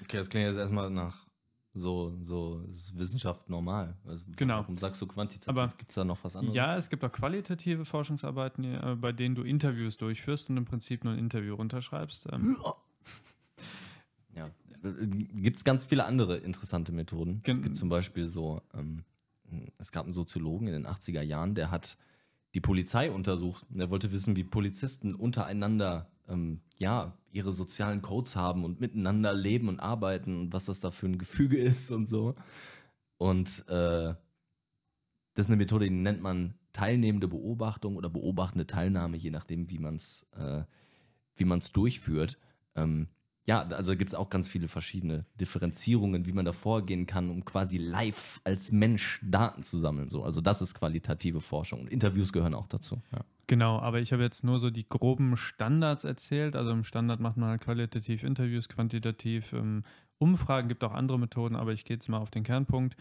Okay, das klingt jetzt erstmal nach so, so ist Wissenschaft normal. Also, Genau. Warum sagst du quantitativ? Aber- Gibt es da noch was anderes? Ja, es gibt auch qualitative Forschungsarbeiten, äh, bei denen du Interviews durchführst und im Prinzip nur ein Interview runterschreibst. Ähm, Ja. Gibt es ganz viele andere interessante Methoden. es Gen- gibt zum Beispiel so, ähm, es gab einen Soziologen in den 80er Jahren, der hat die Polizei untersucht. Und er wollte wissen, wie Polizisten untereinander ähm, ja, ihre sozialen Codes haben und miteinander leben und arbeiten und was das da für ein Gefüge ist und so. Und äh, das ist eine Methode, die nennt man teilnehmende Beobachtung oder beobachtende Teilnahme, je nachdem, wie man es äh, wie man's durchführt. Ähm, ja, also gibt es auch ganz viele verschiedene Differenzierungen, wie man da vorgehen kann, um quasi live als Mensch Daten zu sammeln. So. Also das ist qualitative Forschung und Interviews gehören auch dazu. Ja. Genau, aber ich habe jetzt nur so die groben Standards erzählt. Also im Standard macht man halt qualitativ Interviews, quantitativ ähm, Umfragen, gibt auch andere Methoden, aber ich gehe jetzt mal auf den Kernpunkt.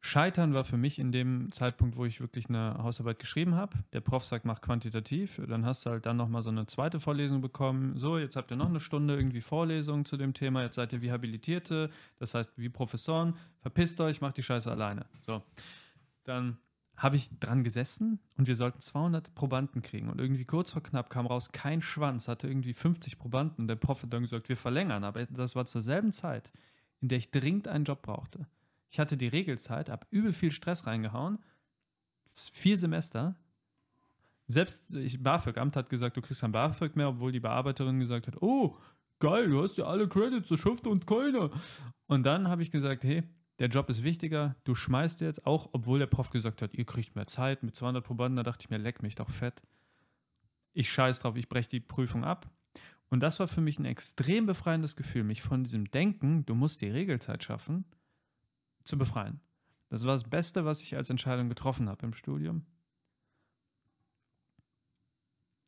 Scheitern war für mich in dem Zeitpunkt, wo ich wirklich eine Hausarbeit geschrieben habe. Der Prof sagt, mach quantitativ. Dann hast du halt dann nochmal so eine zweite Vorlesung bekommen. So, jetzt habt ihr noch eine Stunde irgendwie Vorlesung zu dem Thema. Jetzt seid ihr wie Habilitierte, das heißt wie Professoren. Verpisst euch, macht die Scheiße alleine. So. Dann habe ich dran gesessen und wir sollten 200 Probanden kriegen. Und irgendwie kurz vor knapp kam raus, kein Schwanz, hatte irgendwie 50 Probanden. Der Prof hat dann gesagt, wir verlängern. Aber das war zur selben Zeit, in der ich dringend einen Job brauchte. Ich hatte die Regelzeit, habe übel viel Stress reingehauen. Vier Semester. Selbst ich, BAföG-Amt hat gesagt, du kriegst kein BAföG mehr, obwohl die Bearbeiterin gesagt hat, oh, geil, du hast ja alle Credits, das schafft uns keiner. Und dann habe ich gesagt, hey, der Job ist wichtiger, du schmeißt jetzt, auch obwohl der Prof gesagt hat, ihr kriegt mehr Zeit mit 200 Probanden, da dachte ich mir, leck mich doch fett. Ich scheiß drauf, ich breche die Prüfung ab. Und das war für mich ein extrem befreiendes Gefühl, mich von diesem Denken, du musst die Regelzeit schaffen, zu befreien. Das war das Beste, was ich als Entscheidung getroffen habe im Studium.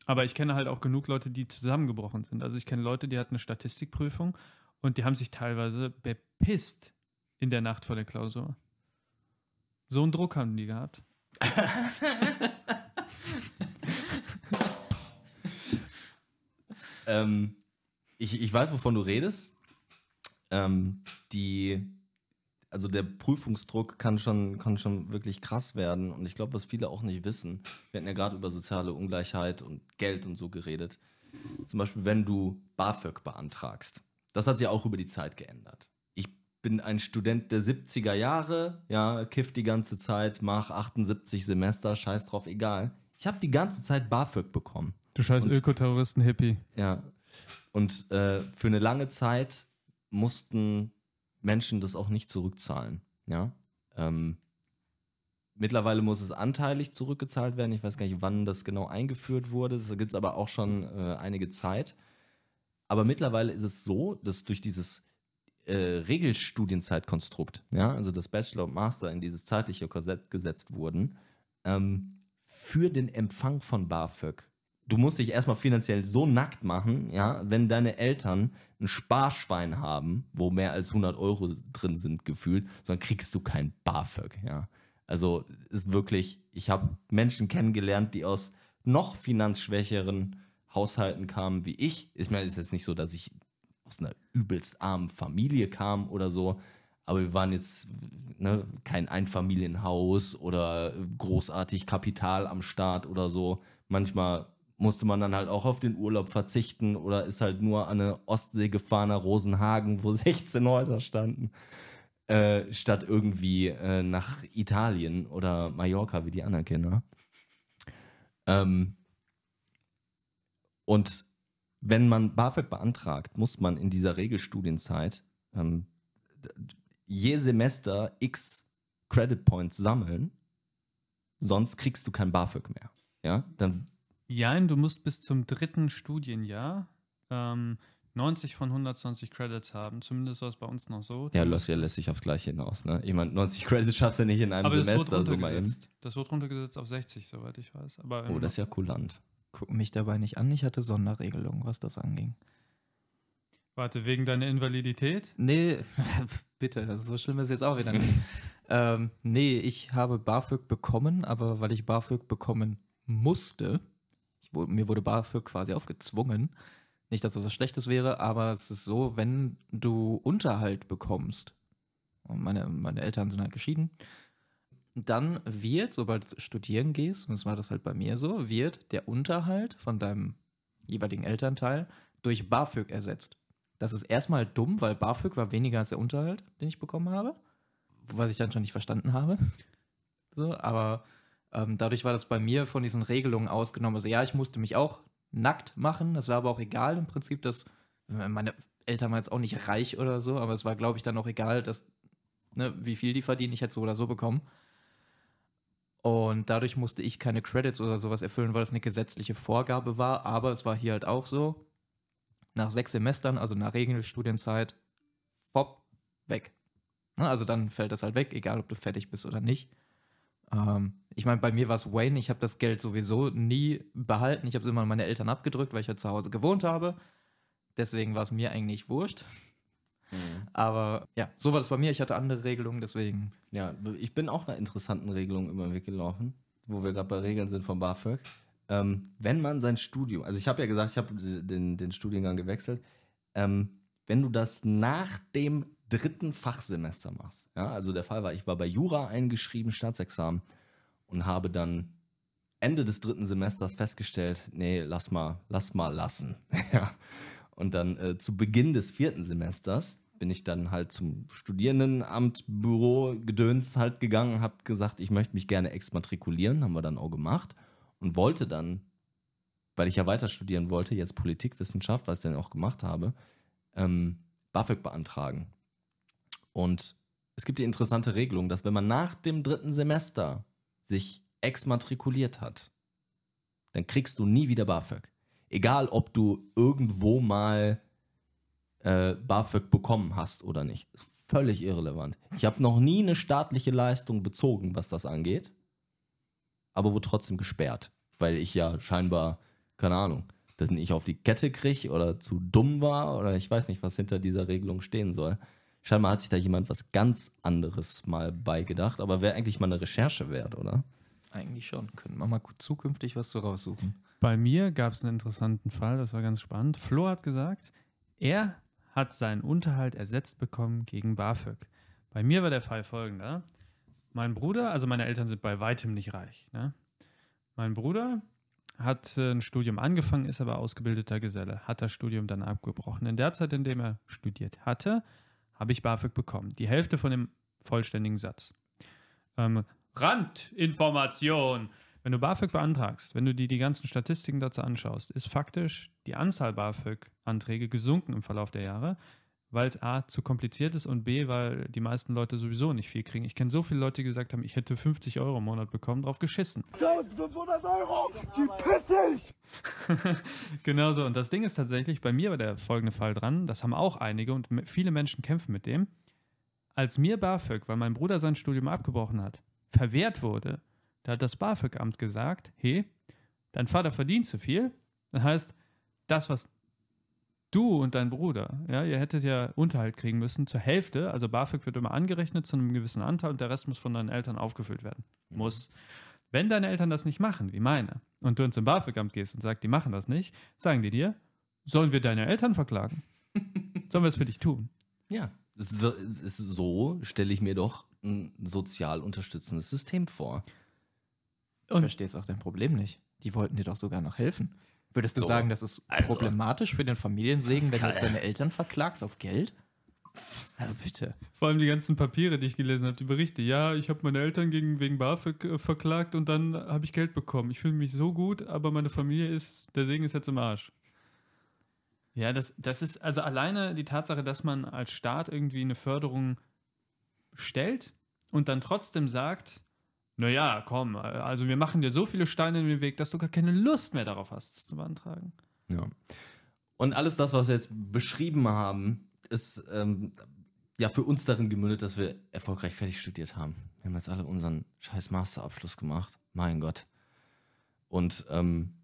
Aber ich kenne halt auch genug Leute, die zusammengebrochen sind. Also ich kenne Leute, die hatten eine Statistikprüfung und die haben sich teilweise bepisst in der Nacht vor der Klausur. So einen Druck haben die gehabt. ähm, ich, ich weiß, wovon du redest. Ähm, die also der Prüfungsdruck kann schon, kann schon wirklich krass werden. Und ich glaube, was viele auch nicht wissen, wir hatten ja gerade über soziale Ungleichheit und Geld und so geredet. Zum Beispiel, wenn du BAföG beantragst. Das hat sich auch über die Zeit geändert. Bin ein Student der 70er Jahre, ja, kiff die ganze Zeit, mach 78 Semester, scheiß drauf, egal. Ich habe die ganze Zeit BAföG bekommen. Du scheiß Ökoterroristen-Hippie. Ja. Und äh, für eine lange Zeit mussten Menschen das auch nicht zurückzahlen. Ja. Ähm, mittlerweile muss es anteilig zurückgezahlt werden. Ich weiß gar nicht, wann das genau eingeführt wurde. Das gibt es aber auch schon äh, einige Zeit. Aber mittlerweile ist es so, dass durch dieses äh, Regelstudienzeitkonstrukt, ja, also das Bachelor und Master in dieses zeitliche Korsett gesetzt wurden, ähm, für den Empfang von BAföG du musst dich erstmal finanziell so nackt machen, ja, wenn deine Eltern ein Sparschwein haben, wo mehr als 100 Euro drin sind gefühlt, dann kriegst du kein BAföG, ja. Also ist wirklich, ich habe Menschen kennengelernt, die aus noch finanzschwächeren Haushalten kamen wie ich. Ist jetzt nicht so, dass ich aus einer übelst armen Familie kam oder so, aber wir waren jetzt ne, kein Einfamilienhaus oder großartig Kapital am Start oder so. Manchmal musste man dann halt auch auf den Urlaub verzichten oder ist halt nur an eine Ostsee gefahren nach Rosenhagen, wo 16 Häuser standen, äh, statt irgendwie äh, nach Italien oder Mallorca, wie die anderen Kinder. Ähm, und wenn man BAföG beantragt, muss man in dieser Regelstudienzeit ähm, je Semester x Credit Points sammeln, sonst kriegst du kein BAföG mehr. Ja, dann ja, du musst bis zum dritten Studienjahr ähm, 90 von 120 Credits haben. Zumindest war es bei uns noch so. Ja, läuft ja lässt aufs Gleiche hinaus. Ne? Ich meine, 90 Credits schaffst du nicht in einem Aber Semester. Das so wird, mal eben. das wird runtergesetzt auf 60, soweit ich weiß. Aber, oh, das ist ja kulant. Guck mich dabei nicht an, ich hatte Sonderregelungen, was das anging. Warte, wegen deiner Invalidität? Nee, bitte, so schlimm ist jetzt auch wieder nicht. ähm, nee, ich habe BAföG bekommen, aber weil ich BAföG bekommen musste, mir wurde BAföG quasi aufgezwungen. Nicht, dass das was Schlechtes wäre, aber es ist so, wenn du Unterhalt bekommst, und meine, meine Eltern sind halt geschieden, dann wird, sobald du studieren gehst, und das war das halt bei mir so, wird der Unterhalt von deinem jeweiligen Elternteil durch BAföG ersetzt. Das ist erstmal dumm, weil BAföG war weniger als der Unterhalt, den ich bekommen habe, was ich dann schon nicht verstanden habe. So, aber ähm, dadurch war das bei mir von diesen Regelungen ausgenommen. Also ja, ich musste mich auch nackt machen. Das war aber auch egal im Prinzip, dass meine Eltern waren jetzt auch nicht reich oder so, aber es war, glaube ich, dann auch egal, dass, ne, wie viel die verdienen. Ich hätte so oder so bekommen. Und dadurch musste ich keine Credits oder sowas erfüllen, weil das eine gesetzliche Vorgabe war. Aber es war hier halt auch so, nach sechs Semestern, also nach Regelstudienzeit, pop, weg. Ne, also dann fällt das halt weg, egal ob du fertig bist oder nicht. Ähm, ich meine, bei mir war es Wayne. Ich habe das Geld sowieso nie behalten. Ich habe es immer an meine Eltern abgedrückt, weil ich ja zu Hause gewohnt habe. Deswegen war es mir eigentlich wurscht. Aber ja, so war das bei mir. Ich hatte andere Regelungen, deswegen. Ja, ich bin auch einer interessanten Regelung über den Weg gelaufen, wo wir gerade bei Regeln sind von BAföG. Ähm, wenn man sein Studium, also ich habe ja gesagt, ich habe den, den Studiengang gewechselt, ähm, wenn du das nach dem dritten Fachsemester machst, ja, also der Fall war, ich war bei Jura eingeschrieben, Staatsexamen, und habe dann Ende des dritten Semesters festgestellt, nee, lass mal, lass mal lassen. ja. Und dann äh, zu Beginn des vierten Semesters bin ich dann halt zum Studierendenamt, Büro, Gedöns halt gegangen, habe gesagt, ich möchte mich gerne exmatrikulieren, haben wir dann auch gemacht und wollte dann, weil ich ja weiter studieren wollte, jetzt Politikwissenschaft, was ich dann auch gemacht habe, ähm, BAföG beantragen. Und es gibt die interessante Regelung, dass wenn man nach dem dritten Semester sich exmatrikuliert hat, dann kriegst du nie wieder BAföG. Egal, ob du irgendwo mal äh, BAföG bekommen hast oder nicht. Ist völlig irrelevant. Ich habe noch nie eine staatliche Leistung bezogen, was das angeht, aber wurde trotzdem gesperrt, weil ich ja scheinbar, keine Ahnung, das nicht auf die Kette kriege oder zu dumm war oder ich weiß nicht, was hinter dieser Regelung stehen soll. Scheinbar hat sich da jemand was ganz anderes mal beigedacht, aber wäre eigentlich mal eine Recherche wert, oder? Eigentlich schon. Können wir mal zukünftig was so raussuchen. Bei mir gab es einen interessanten Fall, das war ganz spannend. Flo hat gesagt, er hat seinen Unterhalt ersetzt bekommen gegen BAföG. Bei mir war der Fall folgender. Mein Bruder, also meine Eltern sind bei weitem nicht reich. Ne? Mein Bruder hat äh, ein Studium angefangen, ist aber ausgebildeter Geselle, hat das Studium dann abgebrochen. In der Zeit, in dem er studiert hatte, habe ich BAföG bekommen. Die Hälfte von dem vollständigen Satz. Ähm, Randinformation. Wenn du BAföG beantragst, wenn du dir die ganzen Statistiken dazu anschaust, ist faktisch die Anzahl BAföG-Anträge gesunken im Verlauf der Jahre, weil es A zu kompliziert ist und B, weil die meisten Leute sowieso nicht viel kriegen. Ich kenne so viele Leute, die gesagt haben, ich hätte 50 Euro im Monat bekommen, drauf geschissen. 1500 Euro, die pisse ich! genau so. Und das Ding ist tatsächlich, bei mir war der folgende Fall dran, das haben auch einige und viele Menschen kämpfen mit dem. Als mir BAföG, weil mein Bruder sein Studium abgebrochen hat, verwehrt wurde, da hat das BAföG-Amt gesagt, hey, dein Vater verdient zu viel. Das heißt, das, was du und dein Bruder, ja, ihr hättet ja Unterhalt kriegen müssen zur Hälfte. Also BAföG wird immer angerechnet zu einem gewissen Anteil und der Rest muss von deinen Eltern aufgefüllt werden. Muss. Wenn deine Eltern das nicht machen, wie meine, und du ins BAföG-Amt gehst und sagst, die machen das nicht, sagen die dir, sollen wir deine Eltern verklagen? sollen wir es für dich tun? Ja. So, so stelle ich mir doch ein sozial unterstützendes System vor. Ich verstehe es auch dein Problem nicht. Die wollten dir doch sogar noch helfen. Würdest du So. sagen, das ist Also. problematisch für den Familiensegen, wenn du jetzt deine Eltern verklagst auf Geld? Also bitte. Vor allem die ganzen Papiere, die ich gelesen habe, die Berichte. Ja, ich habe meine Eltern gegen, wegen BAföG äh, verklagt und dann habe ich Geld bekommen. Ich fühle mich so gut, aber meine Familie ist, der Segen ist jetzt im Arsch. Ja, das, das ist also alleine die Tatsache, dass man als Staat irgendwie eine Förderung stellt und dann trotzdem sagt, naja, komm, also wir machen dir so viele Steine in den Weg, dass du gar keine Lust mehr darauf hast, es zu beantragen. Ja. Und alles das, was wir jetzt beschrieben haben, ist ähm, ja für uns darin gemündet, dass wir erfolgreich fertig studiert haben. Wir haben jetzt alle unseren scheiß Masterabschluss gemacht. Mein Gott. Und ähm,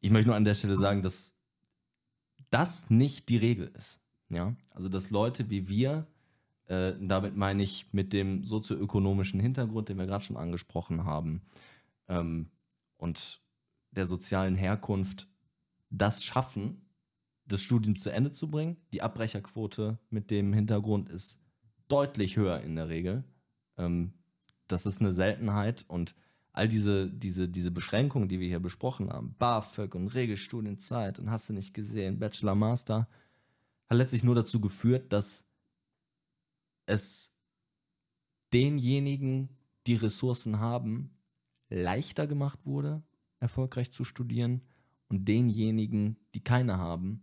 ich möchte nur an der Stelle sagen, dass das nicht die Regel ist. Ja? Also, dass Leute wie wir, äh, damit meine ich mit dem sozioökonomischen Hintergrund, den wir gerade schon angesprochen haben, ähm, und der sozialen Herkunft, das schaffen, das Studium zu Ende zu bringen. Die Abbrecherquote mit dem Hintergrund ist deutlich höher in der Regel. Ähm, das ist eine Seltenheit und all diese, diese, diese Beschränkungen, die wir hier besprochen haben, BAföG und Regelstudienzeit und hast du nicht gesehen, Bachelor, Master, hat letztlich nur dazu geführt, dass es denjenigen, die Ressourcen haben, leichter gemacht wurde, erfolgreich zu studieren und denjenigen, die keine haben,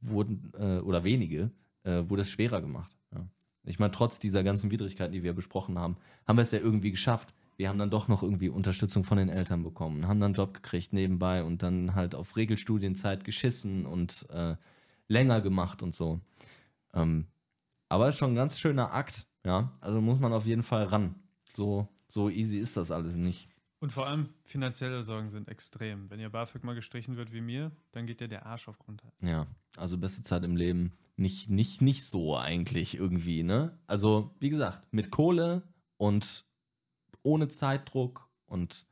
wurden, äh, oder wenige, äh, wurde es schwerer gemacht. Ja. Ich meine, trotz dieser ganzen Widrigkeiten, die wir besprochen haben, haben wir es ja irgendwie geschafft. Wir haben dann doch noch irgendwie Unterstützung von den Eltern bekommen, haben dann einen Job gekriegt nebenbei und dann halt auf Regelstudienzeit geschissen und äh, länger gemacht und so. Ähm, aber es ist schon ein ganz schöner Akt, ja. Also muss man auf jeden Fall ran. So So easy ist das alles nicht. Und vor allem finanzielle Sorgen sind extrem. Wenn ihr BAföG mal gestrichen wird wie mir, dann geht dir der Arsch auf Grundeis. Ja, also beste Zeit im Leben. Nicht, nicht, nicht so eigentlich irgendwie, ne? Also, wie gesagt, mit Kohle und ohne Zeitdruck und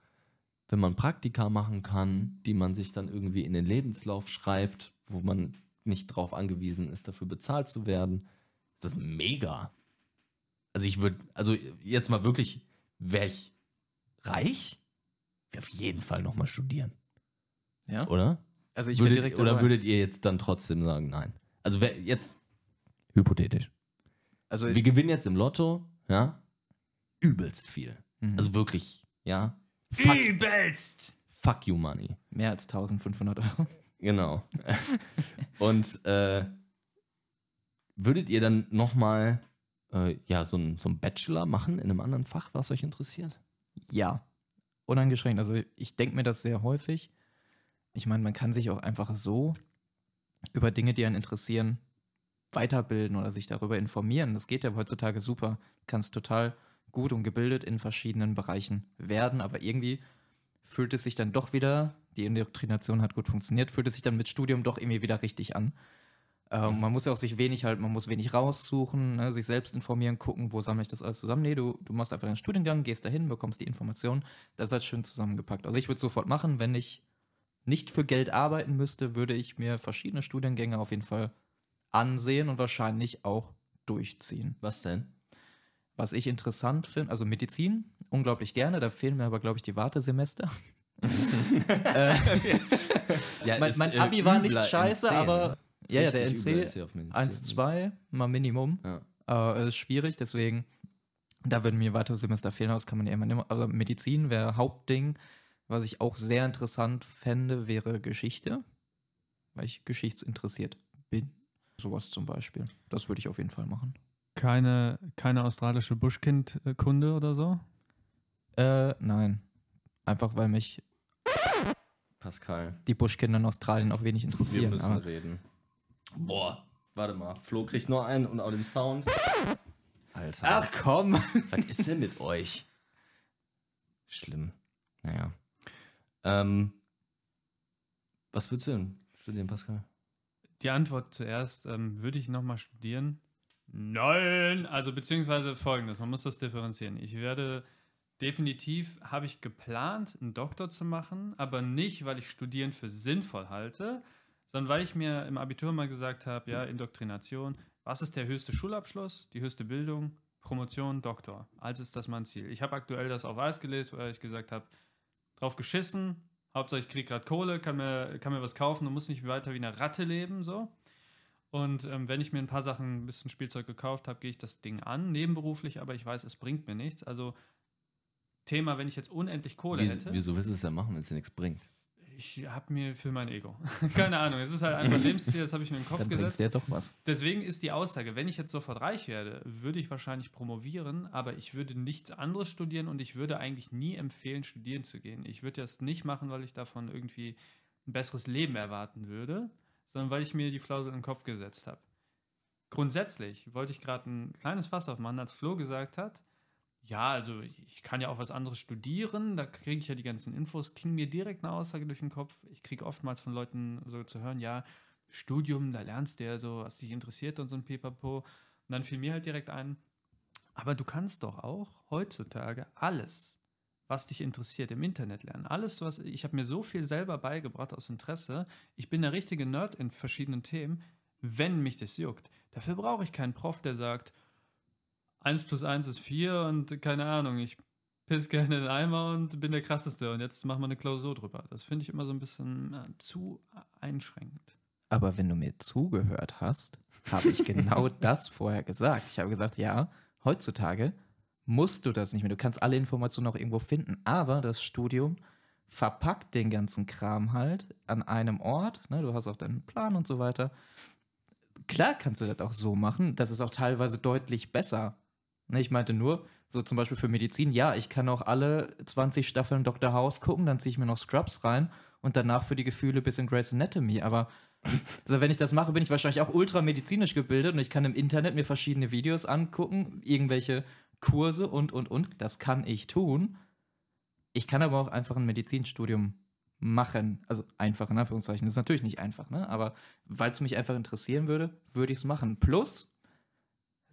wenn man Praktika machen kann, die man sich dann irgendwie in den Lebenslauf schreibt, wo man nicht darauf angewiesen ist, dafür bezahlt zu werden, ist das mega. Also ich würde, also jetzt mal wirklich, wäre ich reich, wäre auf jeden Fall nochmal studieren, Ja? oder? Also ich wäre würdet, direkt oder dabei. würdet ihr jetzt dann trotzdem sagen, nein? Also wer, jetzt hypothetisch. also Wir gewinnen jetzt im Lotto, ja, übelst viel. Mhm. Also wirklich, ja. Fuck, Übelst! fuck you money. mehr als 1500 Euro. Genau. Und äh, würdet ihr dann nochmal äh, ja, so einen so einen Bachelor machen in einem anderen Fach, was euch interessiert? Ja, uneingeschränkt. Also ich denke mir das sehr häufig. Ich meine, man kann sich auch einfach so über Dinge, die einen interessieren, weiterbilden oder sich darüber informieren. Das geht ja heutzutage super. Du kannst total gut und gebildet in verschiedenen Bereichen werden, aber irgendwie fühlt es sich dann doch wieder, die Indoktrination hat gut funktioniert, fühlt es sich dann mit Studium doch irgendwie wieder richtig an. Ähm, man muss ja auch sich wenig halt, man muss wenig raussuchen, ne, sich selbst informieren, gucken, wo sammle ich das alles zusammen. Nee, du, du machst einfach einen Studiengang, gehst dahin, bekommst die Informationen. Das ist halt schön zusammengepackt. Also ich würde es sofort machen, wenn ich nicht für Geld arbeiten müsste, würde ich mir verschiedene Studiengänge auf jeden Fall ansehen und wahrscheinlich auch durchziehen. Was denn? Was ich interessant finde, also Medizin, unglaublich gerne, da fehlen mir aber, glaube ich, die Wartesemester. äh, Ja, mein, mein äh, Abi war nicht scheiße, aber ne? Ja, ja, der übler NC auf Medizin. 1, 2, mal Minimum. Ja. Äh, ist schwierig, deswegen, da würden mir weitere Semester fehlen, aber das kann man ja immer nehmen. Also Medizin wäre Hauptding. Was ich auch sehr interessant fände, wäre Geschichte, weil ich geschichtsinteressiert bin. Sowas zum Beispiel. Das würde ich auf jeden Fall machen. Keine, keine australische Buschkind-Kunde oder so? Äh, nein. Einfach weil mich Pascal, die Buschkinder in Australien auch wenig wir interessieren. müssen Aber reden. Boah, warte mal. Flo kriegt nur einen und auch den Sound. Alter. Ach komm! Was ist denn mit euch? Schlimm. Naja. Ähm, was würdest du denn studieren, Pascal? Die Antwort zuerst, ähm, würde ich nochmal studieren? Nein! Also beziehungsweise folgendes, man muss das differenzieren. Ich werde definitiv, habe ich geplant, einen Doktor zu machen, aber nicht, weil ich Studieren für sinnvoll halte, sondern weil ich mir im Abitur mal gesagt habe, ja, Indoktrination, was ist der höchste Schulabschluss, die höchste Bildung? Promotion, Doktor. Also ist das mein Ziel. Ich habe aktuell das auf Eis gelesen, weil ich gesagt habe, drauf geschissen, Hauptsache ich kriege gerade Kohle, kann mir, kann mir was kaufen und muss nicht weiter wie eine Ratte leben, so. Und ähm, wenn ich mir ein paar Sachen, ein bisschen Spielzeug gekauft habe, gehe ich das Ding an, nebenberuflich, aber ich weiß, es bringt mir nichts. Also Thema, wenn ich jetzt unendlich Kohle Wie, hätte. wieso willst du es denn machen, wenn es dir nichts bringt? Ich habe mir für mein Ego. Keine Ahnung, es ist halt einfach ein Lebensstil, das habe ich mir in den Kopf Dann gesetzt. ja doch was. Deswegen ist die Aussage, wenn ich jetzt sofort reich werde, würde ich wahrscheinlich promovieren, aber ich würde nichts anderes studieren und ich würde eigentlich nie empfehlen, studieren zu gehen. Ich würde das nicht machen, weil ich davon irgendwie ein besseres Leben erwarten würde, sondern weil ich mir die Flause in den Kopf gesetzt habe. Grundsätzlich wollte ich gerade ein kleines Fass aufmachen, als Flo gesagt hat, ja, also ich kann ja auch was anderes studieren, da kriege ich ja die ganzen Infos, ging mir direkt eine Aussage durch den Kopf. Ich kriege oftmals von Leuten so zu hören, ja, Studium, da lernst du ja so, was dich interessiert und so ein Pipapo. Und dann fiel mir halt direkt ein, aber du kannst doch auch heutzutage alles, was dich interessiert, im Internet lernen. Alles, was ich habe mir so viel selber beigebracht aus Interesse. Ich bin der richtige Nerd in verschiedenen Themen, wenn mich das juckt. Dafür brauche ich keinen Prof, der sagt, 1 plus 1 ist 4 und keine Ahnung, ich piss gerne in den Eimer und bin der krasseste und jetzt machen wir eine Klausur drüber. Das finde ich immer so ein bisschen ja, zu einschränkend. Aber wenn du mir zugehört hast, habe ich genau das vorher gesagt. Ich habe gesagt, ja, heutzutage musst du das nicht mehr. Du kannst alle Informationen auch irgendwo finden. Aber das Studium verpackt den ganzen Kram halt an einem Ort. Ne? Du hast auch deinen Plan und so weiter. Klar kannst du das auch so machen. Das ist auch teilweise deutlich besser. Ne, ich meinte nur, so zum Beispiel für Medizin, ja, ich kann auch alle 20 Staffeln Dr. House gucken, dann ziehe ich mir noch Scrubs rein und danach für die Gefühle bis in Grey's Anatomy. Aber also wenn ich das mache, bin ich wahrscheinlich auch ultramedizinisch gebildet und ich kann im Internet mir verschiedene Videos angucken, irgendwelche Kurse und, und, und. Das kann ich tun. Ich kann aber auch einfach ein Medizinstudium machen. Also einfach in Anführungszeichen. Das ist natürlich nicht einfach, ne? Aber weil es mich einfach interessieren würde, würde ich es machen. Plus,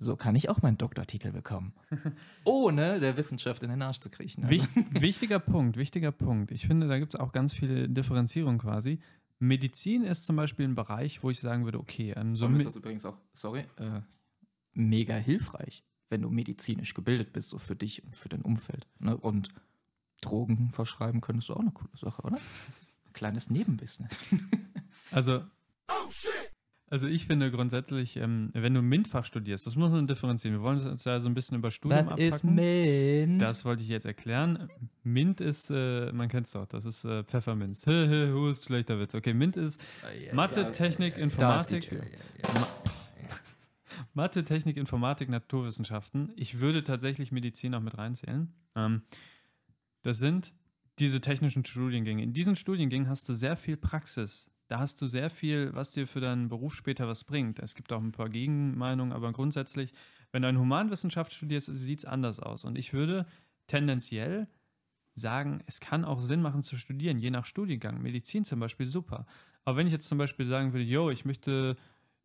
so kann ich auch meinen Doktortitel bekommen. Ohne der Wissenschaft in den Arsch zu kriechen. Wich, wichtiger Punkt, wichtiger Punkt. Ich finde, da gibt es auch ganz viele Differenzierungen quasi. Medizin ist zum Beispiel ein Bereich, wo ich sagen würde, okay, ähm, so So ist das übrigens auch, sorry, äh, mega hilfreich, wenn du medizinisch gebildet bist, so für dich und für dein Umfeld. Ne? Und Drogen verschreiben könntest du auch eine coole Sache, oder? Kleines Nebenbusiness. Also, also ich finde grundsätzlich, ähm, wenn du MINT-Fach studierst, das muss man differenzieren. Wir wollen uns ja so ein bisschen über Studium abpacken. Mint? Das wollte ich jetzt erklären. Mint ist, äh, man kennt es doch, das ist äh, Pfefferminz. Hu ist schlechter Witz. Okay, Mint ist Mathe, Technik, ist Informatik. Mathe, Technik, Informatik, Naturwissenschaften. Ich würde tatsächlich Medizin auch mit reinzählen. Ähm, das sind diese technischen Studiengänge. In diesen Studiengängen hast du sehr viel Praxis. Da hast du sehr viel, was dir für deinen Beruf später was bringt. Es gibt auch ein paar Gegenmeinungen, aber grundsätzlich, wenn du eine Humanwissenschaft studierst, sieht es anders aus. Und ich würde tendenziell sagen, es kann auch Sinn machen zu studieren, je nach Studiengang. Medizin zum Beispiel super. Aber wenn ich jetzt zum Beispiel sagen würde, yo, ich möchte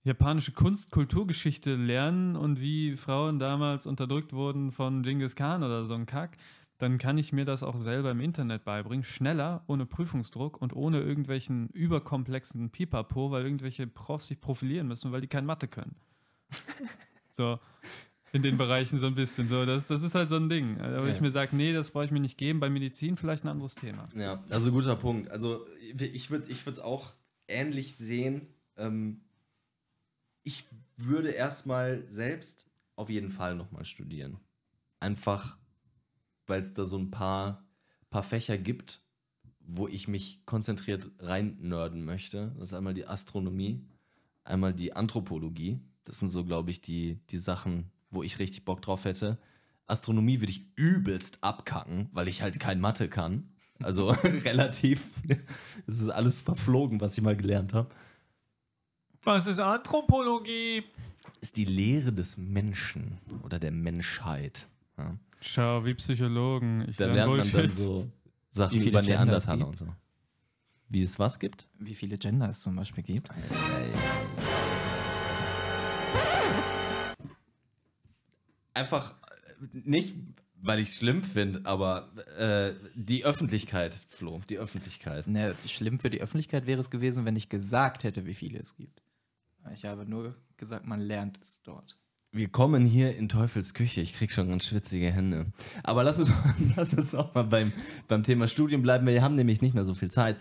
japanische Kunst, Kulturgeschichte lernen und wie Frauen damals unterdrückt wurden von Genghis Khan oder so ein Kack, dann kann ich mir das auch selber im Internet beibringen, schneller, ohne Prüfungsdruck und ohne irgendwelchen überkomplexen Pipapo, weil irgendwelche Profs sich profilieren müssen, weil die kein Mathe können. so, in den Bereichen so ein bisschen. So, das, das ist halt so ein Ding. Aber ich Ja. mir sage, nee, das brauche ich mir nicht geben. Bei Medizin vielleicht ein anderes Thema. Ja, also guter Punkt. Also ich würde ich es auch ähnlich sehen. Ähm, ich würde erstmal selbst auf jeden Fall nochmal studieren. Einfach, weil es da so ein paar, paar Fächer gibt, wo ich mich konzentriert rein nerden möchte. Das ist einmal die Astronomie, einmal die Anthropologie. Das sind so, glaube ich, die, die Sachen, wo ich richtig Bock drauf hätte. Astronomie würde ich übelst abkacken, weil ich halt kein Mathe kann. Also relativ. Es ist alles verflogen, was ich mal gelernt habe. Was ist Anthropologie? Ist die Lehre des Menschen oder der Menschheit. Ja. Schau, wie Psychologen. Ich Da lernt man dann Bullshit. so Sachen Wie viele über Neandertaler und so. Wie es was gibt? Wie viele Gender es zum Beispiel gibt. Einfach äh, nicht, weil ich es schlimm finde, aber äh, die Öffentlichkeit, Flo, die Öffentlichkeit. Ne, schlimm für die Öffentlichkeit wäre es gewesen, wenn ich gesagt hätte, wie viele es gibt. Ich habe nur gesagt, man lernt es dort. Wir kommen hier in Teufels Küche. Ich krieg schon ganz schwitzige Hände. Aber lass uns, lass uns noch mal beim, beim Thema Studium bleiben. Wir haben nämlich nicht mehr so viel Zeit.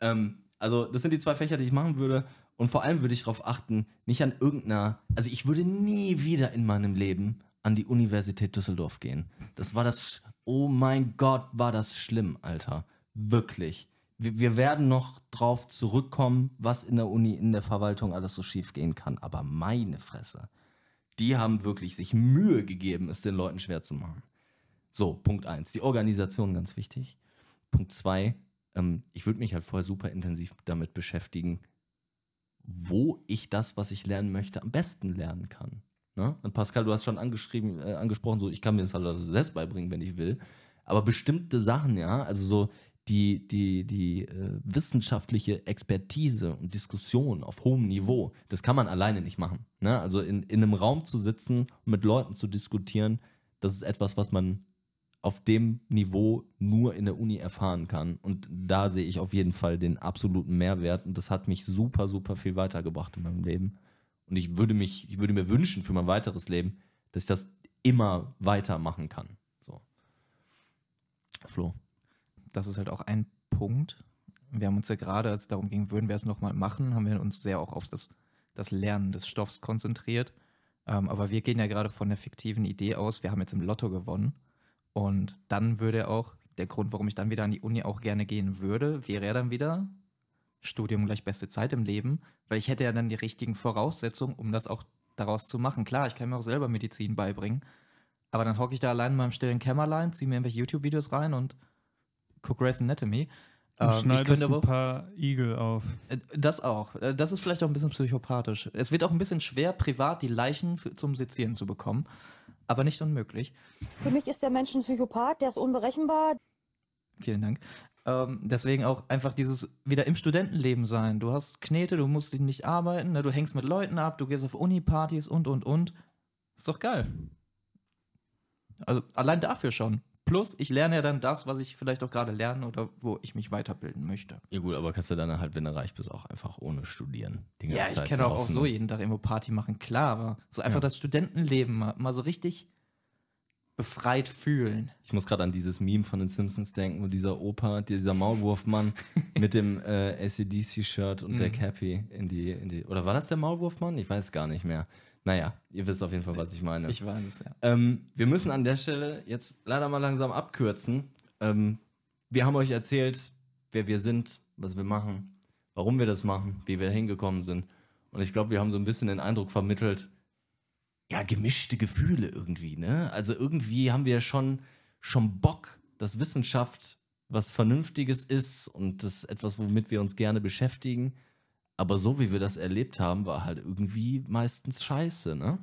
Ähm, also, das sind die zwei Fächer, die ich machen würde. Und vor allem würde ich darauf achten, nicht an irgendeiner. Also, ich würde nie wieder in meinem Leben an die Universität Düsseldorf gehen. Das war das. Oh mein Gott, war das schlimm, Alter. Wirklich. Wir, wir werden noch drauf zurückkommen, was in der Uni, in der Verwaltung alles so schief gehen kann. Aber meine Fresse die haben wirklich sich Mühe gegeben, es den Leuten schwer zu machen. So, Punkt eins. Die Organisation ganz wichtig. Punkt zwei, ähm, ich würde mich halt vorher super intensiv damit beschäftigen, wo ich das, was ich lernen möchte, am besten lernen kann. Ne? Und Pascal, du hast schon angeschrieben, äh, angesprochen, so ich kann mir das halt selbst beibringen, wenn ich will. Aber bestimmte Sachen, ja, also so die, die, die äh, wissenschaftliche Expertise und Diskussion auf hohem Niveau, das kann man alleine nicht machen. Ne? Also in, in einem Raum zu sitzen und mit Leuten zu diskutieren, das ist etwas, was man auf dem Niveau nur in der Uni erfahren kann. Und da sehe ich auf jeden Fall den absoluten Mehrwert. Und das hat mich super, super viel weitergebracht in meinem Leben. Und ich würde mich, ich würde mir wünschen für mein weiteres Leben, dass ich das immer weitermachen kann. So. Flo. Das ist halt auch ein Punkt. Wir haben uns ja gerade, als es darum ging, würden wir es nochmal machen, haben wir uns sehr auch auf das, das Lernen des Stoffs konzentriert. Ähm, aber wir gehen ja gerade von der fiktiven Idee aus, wir haben jetzt im Lotto gewonnen. Und dann würde auch, der Grund, warum ich dann wieder an die Uni auch gerne gehen würde, wäre ja dann wieder Studium gleich beste Zeit im Leben, weil ich hätte ja dann die richtigen Voraussetzungen, um das auch daraus zu machen. Klar, ich kann mir auch selber Medizin beibringen, aber dann hocke ich da allein in meinem stillen Kämmerlein, ziehe mir irgendwelche YouTube-Videos rein und gucke Grey's Anatomy. Und Ähm, ich schneidest könnte ein paar Igel auf. äh, das auch. Äh, Das ist vielleicht auch ein bisschen psychopathisch. Es wird auch ein bisschen schwer, privat die Leichen für, zum Sezieren zu bekommen. aber nicht unmöglich. Für mich ist der Mensch ein Psychopath, der ist unberechenbar. Vielen Dank. Ähm, deswegen auch einfach dieses wieder im Studentenleben sein. Du hast Knete, du musst nicht arbeiten, ne? du hängst mit Leuten ab, du gehst auf Uni-Partys und, und, und. Ist doch geil. Also allein dafür schon. Plus, ich lerne ja dann das, was ich vielleicht auch gerade lerne oder wo ich mich weiterbilden möchte. Ja gut, aber kannst du dann halt, wenn du reich bist, auch einfach ohne studieren. die Ja, ich kann auch, so jeden Tag irgendwo Party machen, klar, aber so einfach Ja. das Studentenleben mal, mal so richtig befreit fühlen. Ich muss gerade an dieses Meme von den Simpsons denken, wo dieser Opa, dieser Maulwurfmann mit dem äh, ACDC-Shirt und der Mhm. Cappy in die, in die. Oder war das der Maulwurfmann? Ich weiß gar nicht mehr. Naja, ihr wisst auf jeden Fall, was ich meine. Ich weiß es ja. Ähm, wir müssen an der Stelle jetzt leider mal langsam abkürzen. Ähm, wir haben euch erzählt, wer wir sind, was wir machen, warum wir das machen, wie wir hingekommen sind. Und ich glaube, wir haben so ein bisschen den Eindruck vermittelt, ja, gemischte Gefühle irgendwie, ne? Also irgendwie haben wir schon, schon Bock, dass Wissenschaft was Vernünftiges ist und das ist etwas, womit wir uns gerne beschäftigen. Aber so wie wir das erlebt haben, war halt irgendwie meistens scheiße, ne?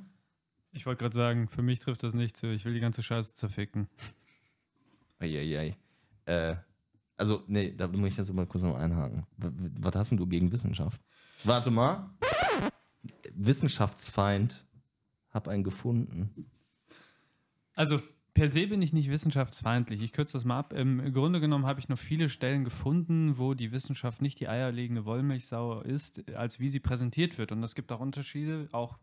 Ich wollte gerade sagen, für mich trifft das nicht zu. Ich will die ganze Scheiße zerficken. Eieiei. Äh, also, nee, da muss ich jetzt mal kurz noch einhaken. Was hast denn du gegen Wissenschaft? Warte mal. Wissenschaftsfeind. Hab einen gefunden. Also, per se bin ich nicht wissenschaftsfeindlich. Ich kürze das mal ab. Im Grunde genommen habe ich noch viele Stellen gefunden, wo die Wissenschaft nicht die eierlegende Wollmilchsau ist, als wie sie präsentiert wird. Und es gibt auch Unterschiede, auch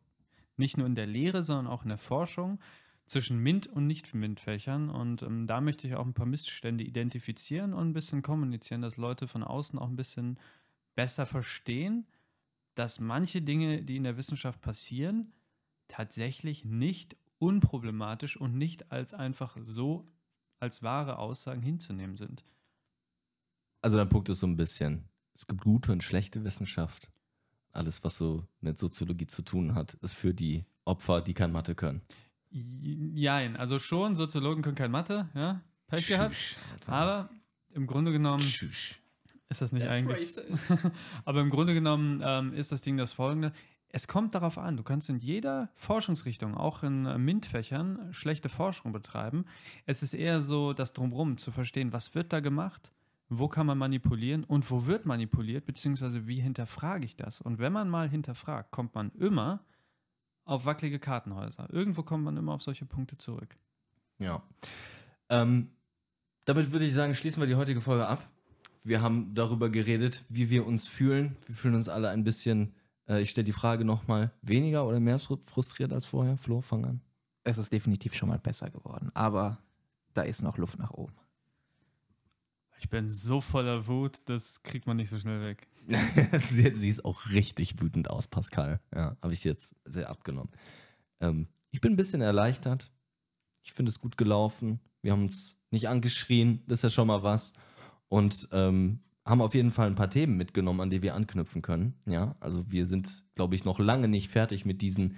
nicht nur in der Lehre, sondern auch in der Forschung zwischen MINT- und Nicht-MINT-Fächern. Und ähm, da möchte ich auch ein paar Missstände identifizieren und ein bisschen kommunizieren, dass Leute von außen auch ein bisschen besser verstehen, dass manche Dinge, die in der Wissenschaft passieren, tatsächlich nicht unproblematisch und nicht als einfach so als wahre Aussagen hinzunehmen sind. Also, der Punkt ist so ein bisschen: Es gibt gute und schlechte Wissenschaft. Alles, was so mit Soziologie zu tun hat, ist für die Opfer, die kein Mathe können. Jein, also schon, Soziologen können kein Mathe, ja, Pech gehabt. Aber im Grunde genommen Tschüss. ist das nicht eigentlich. Aber im Grunde genommen ähm, ist das Ding das folgende. Es kommt darauf an, du kannst in jeder Forschungsrichtung, auch in äh, MINT-Fächern, schlechte Forschung betreiben. Es ist eher so, das Drumherum zu verstehen, was wird da gemacht, wo kann man manipulieren und wo wird manipuliert, beziehungsweise wie hinterfrage ich das. Und wenn man mal hinterfragt, kommt man immer auf wackelige Kartenhäuser. Irgendwo kommt man immer auf solche Punkte zurück. Ja. Ähm, damit würde ich sagen, schließen wir die heutige Folge ab. Wir haben darüber geredet, wie wir uns fühlen. Wir fühlen uns alle ein bisschen, äh, ich stelle die Frage nochmal, weniger oder mehr fru- frustriert als vorher? Flo, fang an. Es ist definitiv schon mal besser geworden, aber da ist noch Luft nach oben. Ich bin so voller Wut, das kriegt man nicht so schnell weg. sie, sie ist auch richtig wütend aus, Pascal. Ja, habe ich jetzt sehr abgenommen. Ähm, ich bin ein bisschen erleichtert. Ich finde es gut gelaufen. Wir haben uns nicht angeschrien, das ist ja schon mal was. Und ähm, haben auf jeden Fall ein paar Themen mitgenommen, an die wir anknüpfen können. Ja, also wir sind, glaube ich, noch lange nicht fertig mit diesen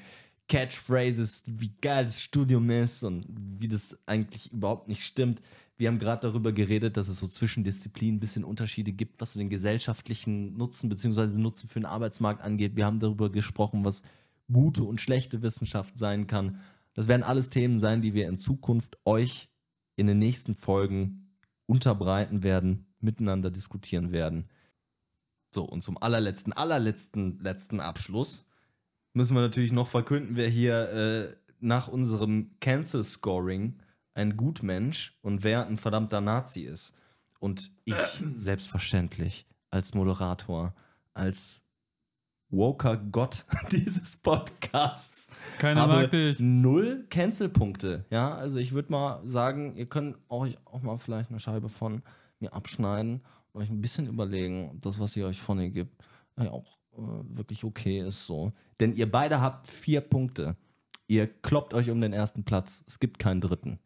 Catchphrases, wie geil das Studium ist und wie das eigentlich überhaupt nicht stimmt. Wir haben gerade darüber geredet, dass es so zwischen Disziplinen ein bisschen Unterschiede gibt, was so den gesellschaftlichen Nutzen bzw. Nutzen für den Arbeitsmarkt angeht. Wir haben darüber gesprochen, was gute und schlechte Wissenschaft sein kann. Das werden alles Themen sein, die wir in Zukunft euch in den nächsten Folgen unterbreiten werden, miteinander diskutieren werden. So, und zum allerletzten, allerletzten, letzten Abschluss müssen wir natürlich noch verkünden, wer hier äh, nach unserem Cancel-Scoring ein Gutmensch und wer ein verdammter Nazi ist. Und ich, selbstverständlich, als Moderator, als woker Gott dieses Podcasts, Keiner mag dich. null Cancel-Punkte. Ja, also ich würde mal sagen, ihr könnt euch auch mal vielleicht eine Scheibe von mir abschneiden und euch ein bisschen überlegen, ob das, was ihr euch von ihr gibt, äh, auch äh, wirklich okay ist so. Denn ihr beide habt vier Punkte. Ihr kloppt euch um den ersten Platz. Es gibt keinen dritten.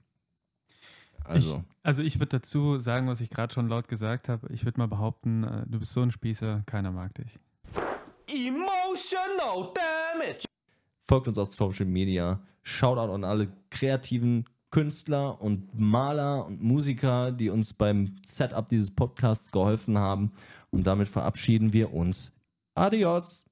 Also, Ich, also ich würde dazu sagen, was ich gerade schon laut gesagt habe. Ich würde mal behaupten, äh, du bist so ein Spießer, keiner mag dich. Emotional damage. folgt uns auf Social Media. Shoutout an alle kreativen Künstler und Maler und Musiker, die uns beim Setup dieses Podcasts geholfen haben. Und damit verabschieden wir uns. Adios!